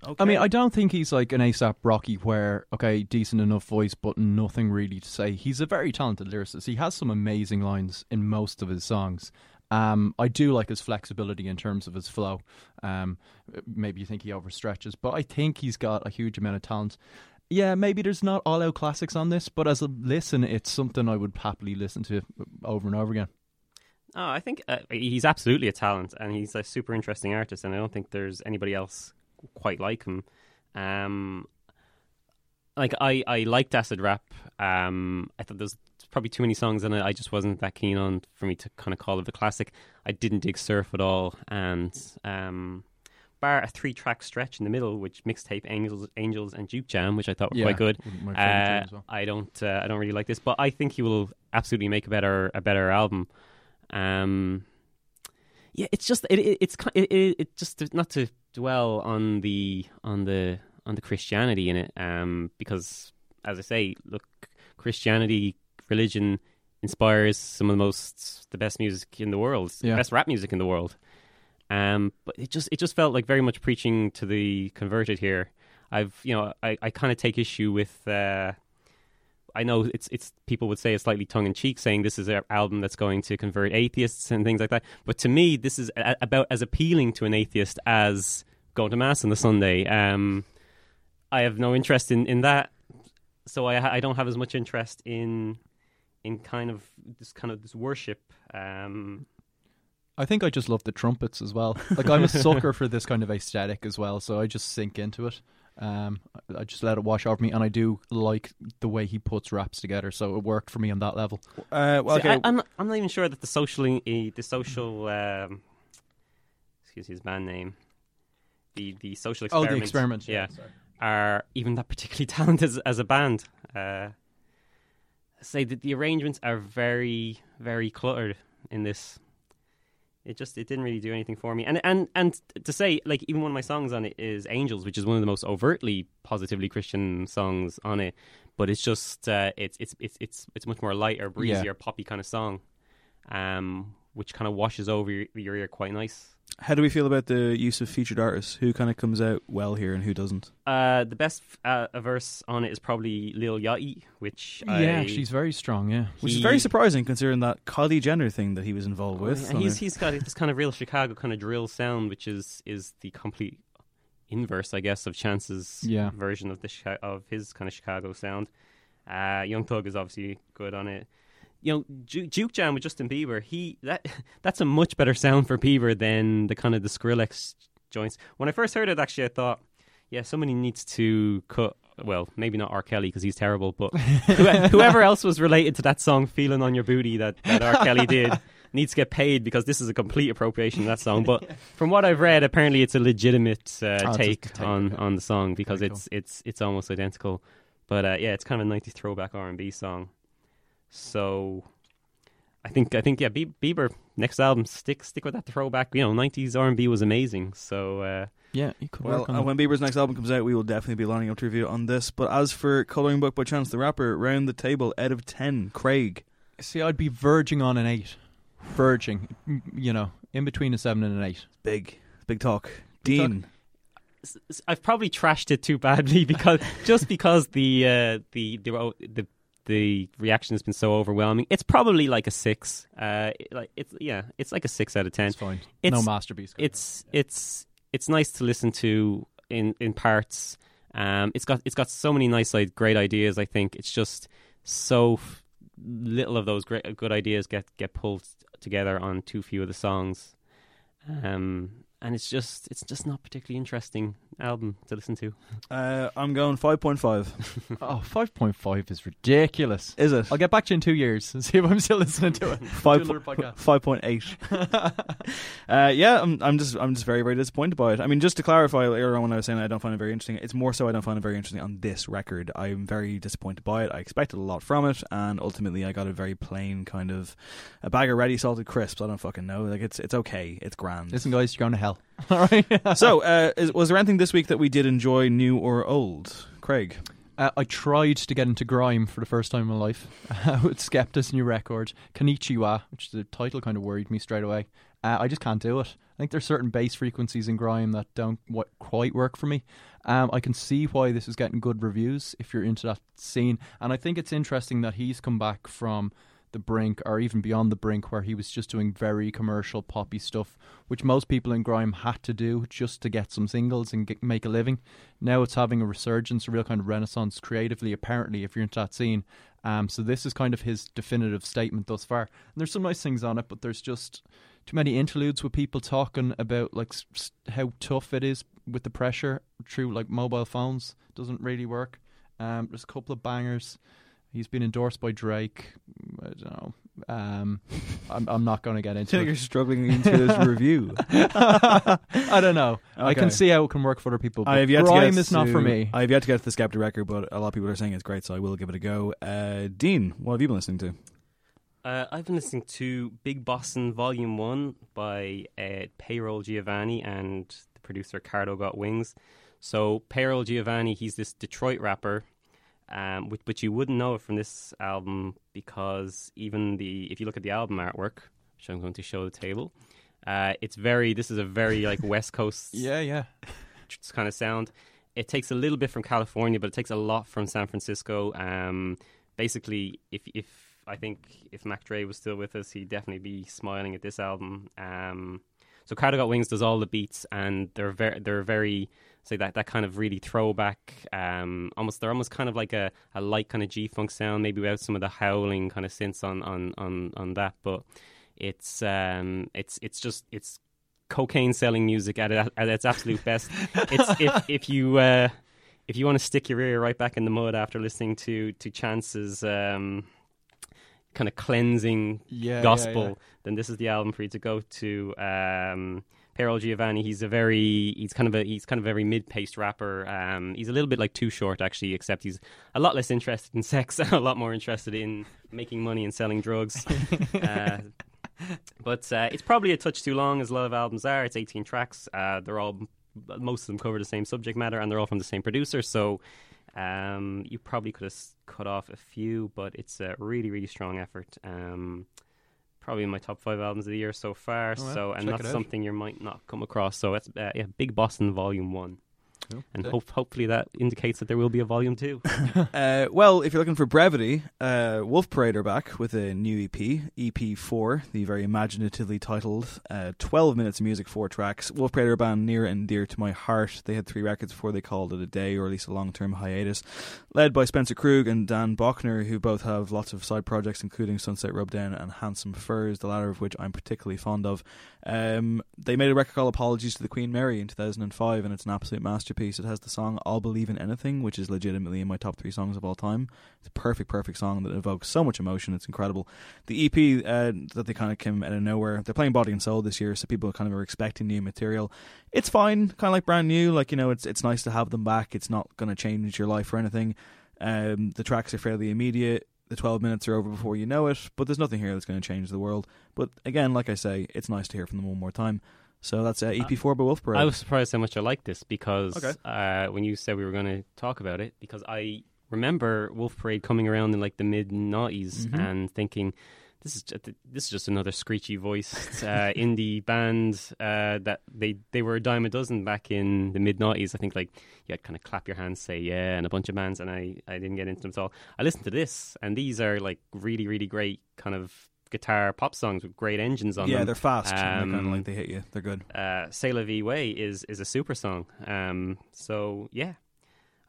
okay. I mean, I don't think he's like an ASAP Rocky where, okay, decent enough voice, but nothing really to say. He's a very talented lyricist. He has some amazing lines in most of his songs. Um, I do like his flexibility in terms of his flow. Um, maybe you think he overstretches, but I think he's got a huge amount of talent. Yeah, maybe there's not all out classics on this, but as a listen, it's something I would happily listen to over and over again. Oh, I think uh, he's absolutely a talent, and he's a super interesting artist, and I don't think there's anybody else quite like him. Um, like I, I liked acid rap. Um, I thought there's probably too many songs in it. I just wasn't that keen on for me to kind of call it a classic. I didn't dig surf at all, and um, bar a three track stretch in the middle, which mixtape Angels, Angels and Juke Jam, which I thought were Yeah, quite good. my favourite tune Uh, well. I don't, uh, I don't really like this, but I think he will absolutely make a better, a better album. Um, yeah, it's just it, it it's it, it, it just not to dwell on the on the on the Christianity in it, um, because as I say, look, Christianity, religion inspires some of the most the best music in the world, Yeah. best rap music in the world. Um, but it just it just felt like very much preaching to the converted here. I've you know I, I kind of take issue with. Uh, I know it's it's people would say it's slightly tongue in cheek, saying this is an album that's going to convert atheists and things like that. But to me, this is a, about as appealing to an atheist as going to mass on the Sunday. Um, I have no interest in, in that, so I I don't have as much interest in in kind of this kind of this worship. Um, I think I just love the trumpets as well. Like I'm a sucker for this kind of aesthetic as well, so I just sink into it. Um, I- I just let it wash over me, and I do like the way he puts raps together. So it worked for me on that level. Uh, well, See, okay. I, I'm not, I'm not even sure that the social the social um, excuse his band name the the social Oh, the experiments, yeah, yeah are even that particularly talented as, as a band. Uh, say that the arrangements are very very cluttered in this. It just it didn't really do anything for me. And and and to say like even one of my songs on it is Angels, which is one of the most overtly positively Christian songs on it. But it's just uh, it's it's it's it's it's much more lighter, breezier, Yeah. poppy kind of song, um, which kind of washes over your, your ear quite nice. How do we feel about the use of featured artists? Who kind of comes out well here and who doesn't? Uh, the best uh, verse on it is probably Lil Yachty, which Yeah, I, she's very strong. Yeah, Which is very surprising considering that Kylie Jenner thing that he was involved with. And he's he's got this kind of real Chicago kind of drill sound, which is is the complete inverse, I guess, of Chance's Yeah. version of the of his kind of Chicago sound. Uh, Young Thug is obviously good on it. You know, Ju- Juke Jam with Justin Bieber, he that that's a much better sound for Bieber than the kind of the Skrillex joints. When I first heard it, actually, I thought, yeah, somebody needs to cut. Well, maybe not R. Kelly because he's terrible, but whoever else was related to that song "Feeling on Your Booty" that, that R. Kelly did, needs to get paid because this is a complete appropriation of that song. But from what I've read, apparently it's a legitimate uh, Oh, take, take, on, on the song because Very it's it's it's almost identical. But uh, yeah, it's kind of a '90s throwback R&B song. So I think I think yeah, Bieber next album stick stick with that throwback. You know, '90s R&B was amazing. So uh, Yeah, you could Well, work on uh, that. when Bieber's next album comes out, we will definitely be lining up to review on this. But as for Colouring Book by Chance the Rapper, round the table, out of 10, Craig. See, I'd be verging on an eight. Verging, you know, in between a seven and an eight. Big, big talk. Big talk. Dean. s- s- I've probably trashed it too badly because just because the uh, the the the the reaction has been so overwhelming. It's probably like a six. Uh, it- like it's yeah, it's like a six out of ten. It's fine. It's, No masterpiece. It's it's it's nice to listen to in in parts. Um, it's got it's got so many nice like great ideas. I think it's just so f- little of those great good ideas get get pulled together on too few of the songs. Um, and it's just it's just not particularly interesting album to listen to. Uh, I'm going 5.5. Oh, 5.5 is ridiculous. Is it? I'll get back to you in two years and see if I'm still listening to it. Five, Do 5.8. uh, yeah, I'm, I'm just I'm just very very disappointed by it. I mean, just to clarify earlier on when I was saying I don't find it very interesting, it's more so I don't find it very interesting on this record. I'm very disappointed by it. I expected a lot from it, and ultimately I got a very plain kind of a bag of ready salted crisps. I don't fucking know. Like it's it's okay. It's grand. Listen, guys, you're going to hell. All right. so, uh, is, was there anything this week that we did enjoy, new or old, Craig? Uh, I tried to get into grime for the first time in my life with Skepta's new record, Konnichiwa, which the title kind of worried me straight away. Uh, I just can't do it. I think there's certain bass frequencies in grime that don't w- quite work for me. Um, I can see why this is getting good reviews if you're into that scene, and I think it's interesting that he's come back from the brink or even beyond the brink where he was just doing very commercial poppy stuff which most people in grime had to do just to get some singles and get, make a living. Now it's having a resurgence a real kind of renaissance creatively apparently if you're into that scene. Um, so this is kind of his definitive statement thus far. And there's some nice things on it but there's just too many interludes with people talking about like how tough it is with the pressure through like mobile phones. Doesn't really work. Um, there's a couple of bangers He's been endorsed by Drake. I don't know. Um, I'm, I'm not going to get into it. you're struggling into this review. I don't know. I Okay. can see how it can work for other people. But I have yet to grime get is not for to- me. I have yet to get to the Skepta record, but a lot of people are saying it's great, so I will give it a go. Uh, Dean, what have you been listening to? Uh, I've been listening to Big Bossin Volume 1 by uh, Payroll Giovanni and the producer Cardo Got Wings. So, Payroll Giovanni, he's this Detroit rapper, um, which, but you wouldn't know it from this album because even the if you look at the album artwork, which I'm going to show the table, uh, it's very, this is a very like West Coast Yeah, yeah. kind of sound. It takes a little bit from California, but it takes a lot from San Francisco. Um, basically, if if I think if Mac Dre was still with us, he'd definitely be smiling at this album. Um, so Cardo Got Wings does all the beats, and they're very they're very say that that kind of really throwback. Um, almost they're almost kind of like a, a light kind of G funk sound, maybe without some of the howling kind of synths on on on on that, but. It's um, it's it's just it's cocaine selling music at, at its absolute best. It's if if you uh, if you want to stick your ear right back in the mud after listening to to Chance's um, kind of cleansing Yeah, yeah, gospel, yeah. then this is the album for you to go to. Um, Payroll Giovanni, he's a very he's kind of a he's kind of a very mid-paced rapper. Um, he's a little bit like Too Short actually, except he's a lot less interested in sex, a lot more interested in making money and selling drugs. uh, but uh, it's probably a touch too long, as a lot of albums are. It's 18 tracks. Uh, they're all most of them cover the same subject matter, and they're all from the same producer. So um, you probably could have cut off a few, but it's a really, really strong effort. Um, probably in my top five albums of the year so far. Right, so, and check that's something you might not come across. So it's uh, yeah, Big Bossin Volume One. Cool. And hope, hopefully that indicates that there will be a volume two. Uh, well, if you're looking for brevity, uh, Wolf Parade are back with a new EP, EP4, the very imaginatively titled uh, 12 minutes of music, four tracks. Wolf Parade are a band near and dear to my heart. They had three records before they called it a day, or at least a long term hiatus. Led by Spencer Krug and Dan Boeckner, who both have lots of side projects, including Sunset Rubdown and Handsome Furs, the latter of which I'm particularly fond of. Um, they made a record called Apologies to the Queen Mary in 2005, and it's an absolute masterpiece. Piece. It has the song "I'll Believe in Anything," which is legitimately in my top three songs of all time. It's a perfect, perfect song that evokes so much emotion. It's incredible. The EP uh, that they kind of came out of nowhere. They're playing Body and Soul this year, so people kind of are expecting new material. It's fine, kind of like brand new. Like you know, it's it's nice to have them back. It's not going to change your life or anything. Um, the tracks are fairly immediate. The 12 minutes are over before you know it, but there's nothing here that's going to change the world. But again, like I say, it's nice to hear from them one more time. So that's uh, EP4 by Wolf Parade. I was surprised how much I liked this because Okay. uh, when you said we were going to talk about it, because I remember Wolf Parade coming around in like the mid '90s Mhm. and thinking. This is just, this is just another screechy voiced uh, indie band uh, that they they were a dime a dozen back in the mid '90s. I think like you had kind of clap your hands, say yeah, and a bunch of bands, and I I didn't get into them at all. I listened to this, and these are like really really great kind of guitar pop songs with great engines on yeah, them. Yeah, they're fast. and they're kind of Um, like they hit you. They're good. uh, "C'est la vie way" is is a super song. Um, so yeah,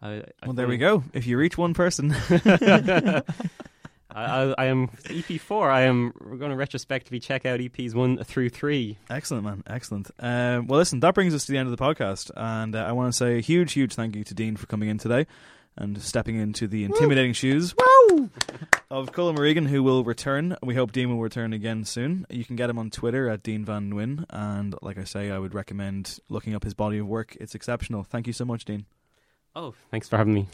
I, I Well, there we go. If you reach one person. I, I, I am EP four. I am going to retrospectively check out EPs one through three. Excellent, man. Excellent. Um, well, listen, that brings us to the end of the podcast. And uh, I want to say a huge, huge thank you to Dean for coming in today and stepping into the intimidating shoes of Colin Regan, who will return. We hope Dean will return again soon. You can get him on Twitter at Dean Van Nguyen. And like I say, I would recommend looking up his body of work. It's exceptional. Thank you so much, Dean. Oh, thanks for having me.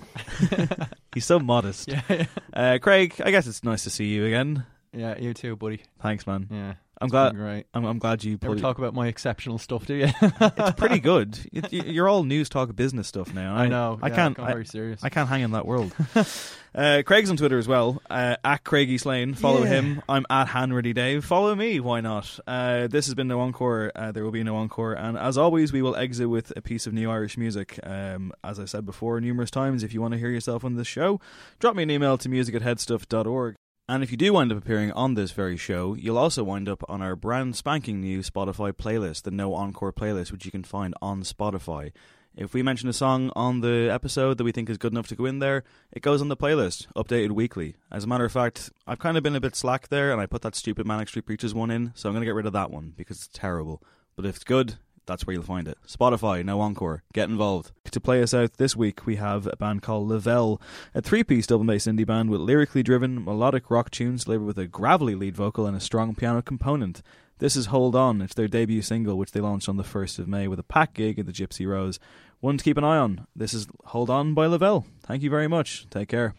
He's so modest. Yeah. Uh, Craig, I guess it's nice to see you again. Yeah, you too, buddy. Thanks, man. Yeah, I'm glad. great. I'm, I'm glad you Never talk about my exceptional stuff, do you? it's pretty good. It, you- you're all news talk business stuff now. I know, I yeah, can't. gone I, very serious. I can't hang in that world. uh, Craig's on Twitter as well. Uh, at Craigie Slane. Follow Yeah. him. I'm at Hanratty Dave. Follow me. Why not? Uh, this has been no encore. Uh, there will be no encore. And as always, we will exit with a piece of new Irish music. Um, as I said before numerous times, if you want to hear yourself on this show, drop me an email to music at headstuff.org. And if you do wind up appearing on this very show, you'll also wind up on our brand spanking new Spotify playlist, the No Encore playlist, which you can find on Spotify. If we mention a song on the episode that we think is good enough to go in there, it goes on the playlist, updated weekly. As a matter of fact, I've kind of been a bit slack there, and I put that stupid Manic Street Preachers one in, so I'm going to get rid of that one because it's terrible. But if it's good, that's where you'll find it. Spotify, no encore. Get involved. To play us out this week, we have a band called Lavelle, a three piece double bass indie band with lyrically driven, melodic rock tunes delivered with a gravelly lead vocal and a strong piano component. This is Hold On. It's their debut single, which they launched on the 1st of May with a packed gig at the Gypsy Rose. One to keep an eye on. This is Hold On by Lavelle. Thank you very much. Take care.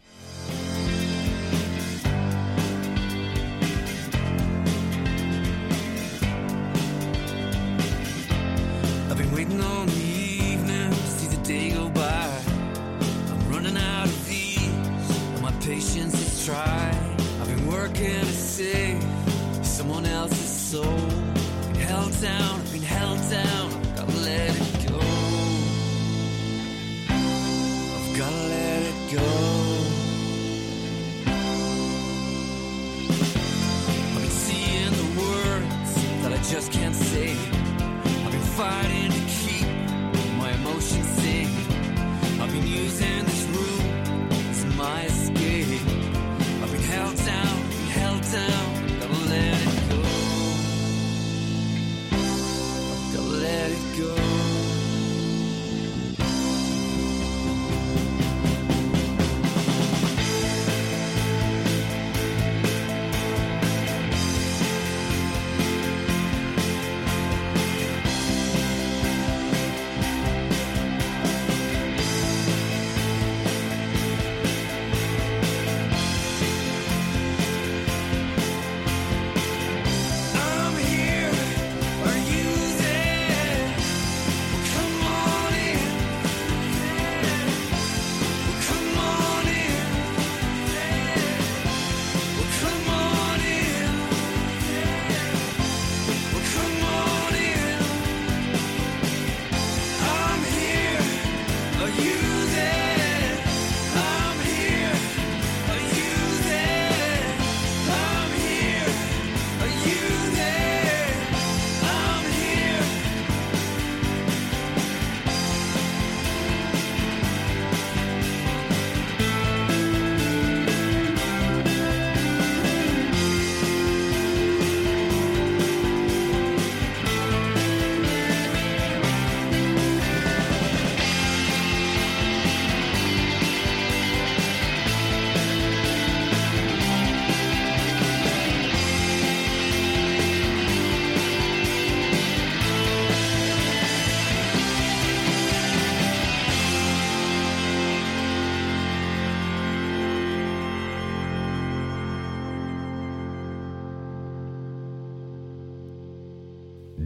Tried. I've been working to save someone else's soul. Held down, I've been held down. I've gotta let it go. I've gotta let it go. I've been seeing the words that I just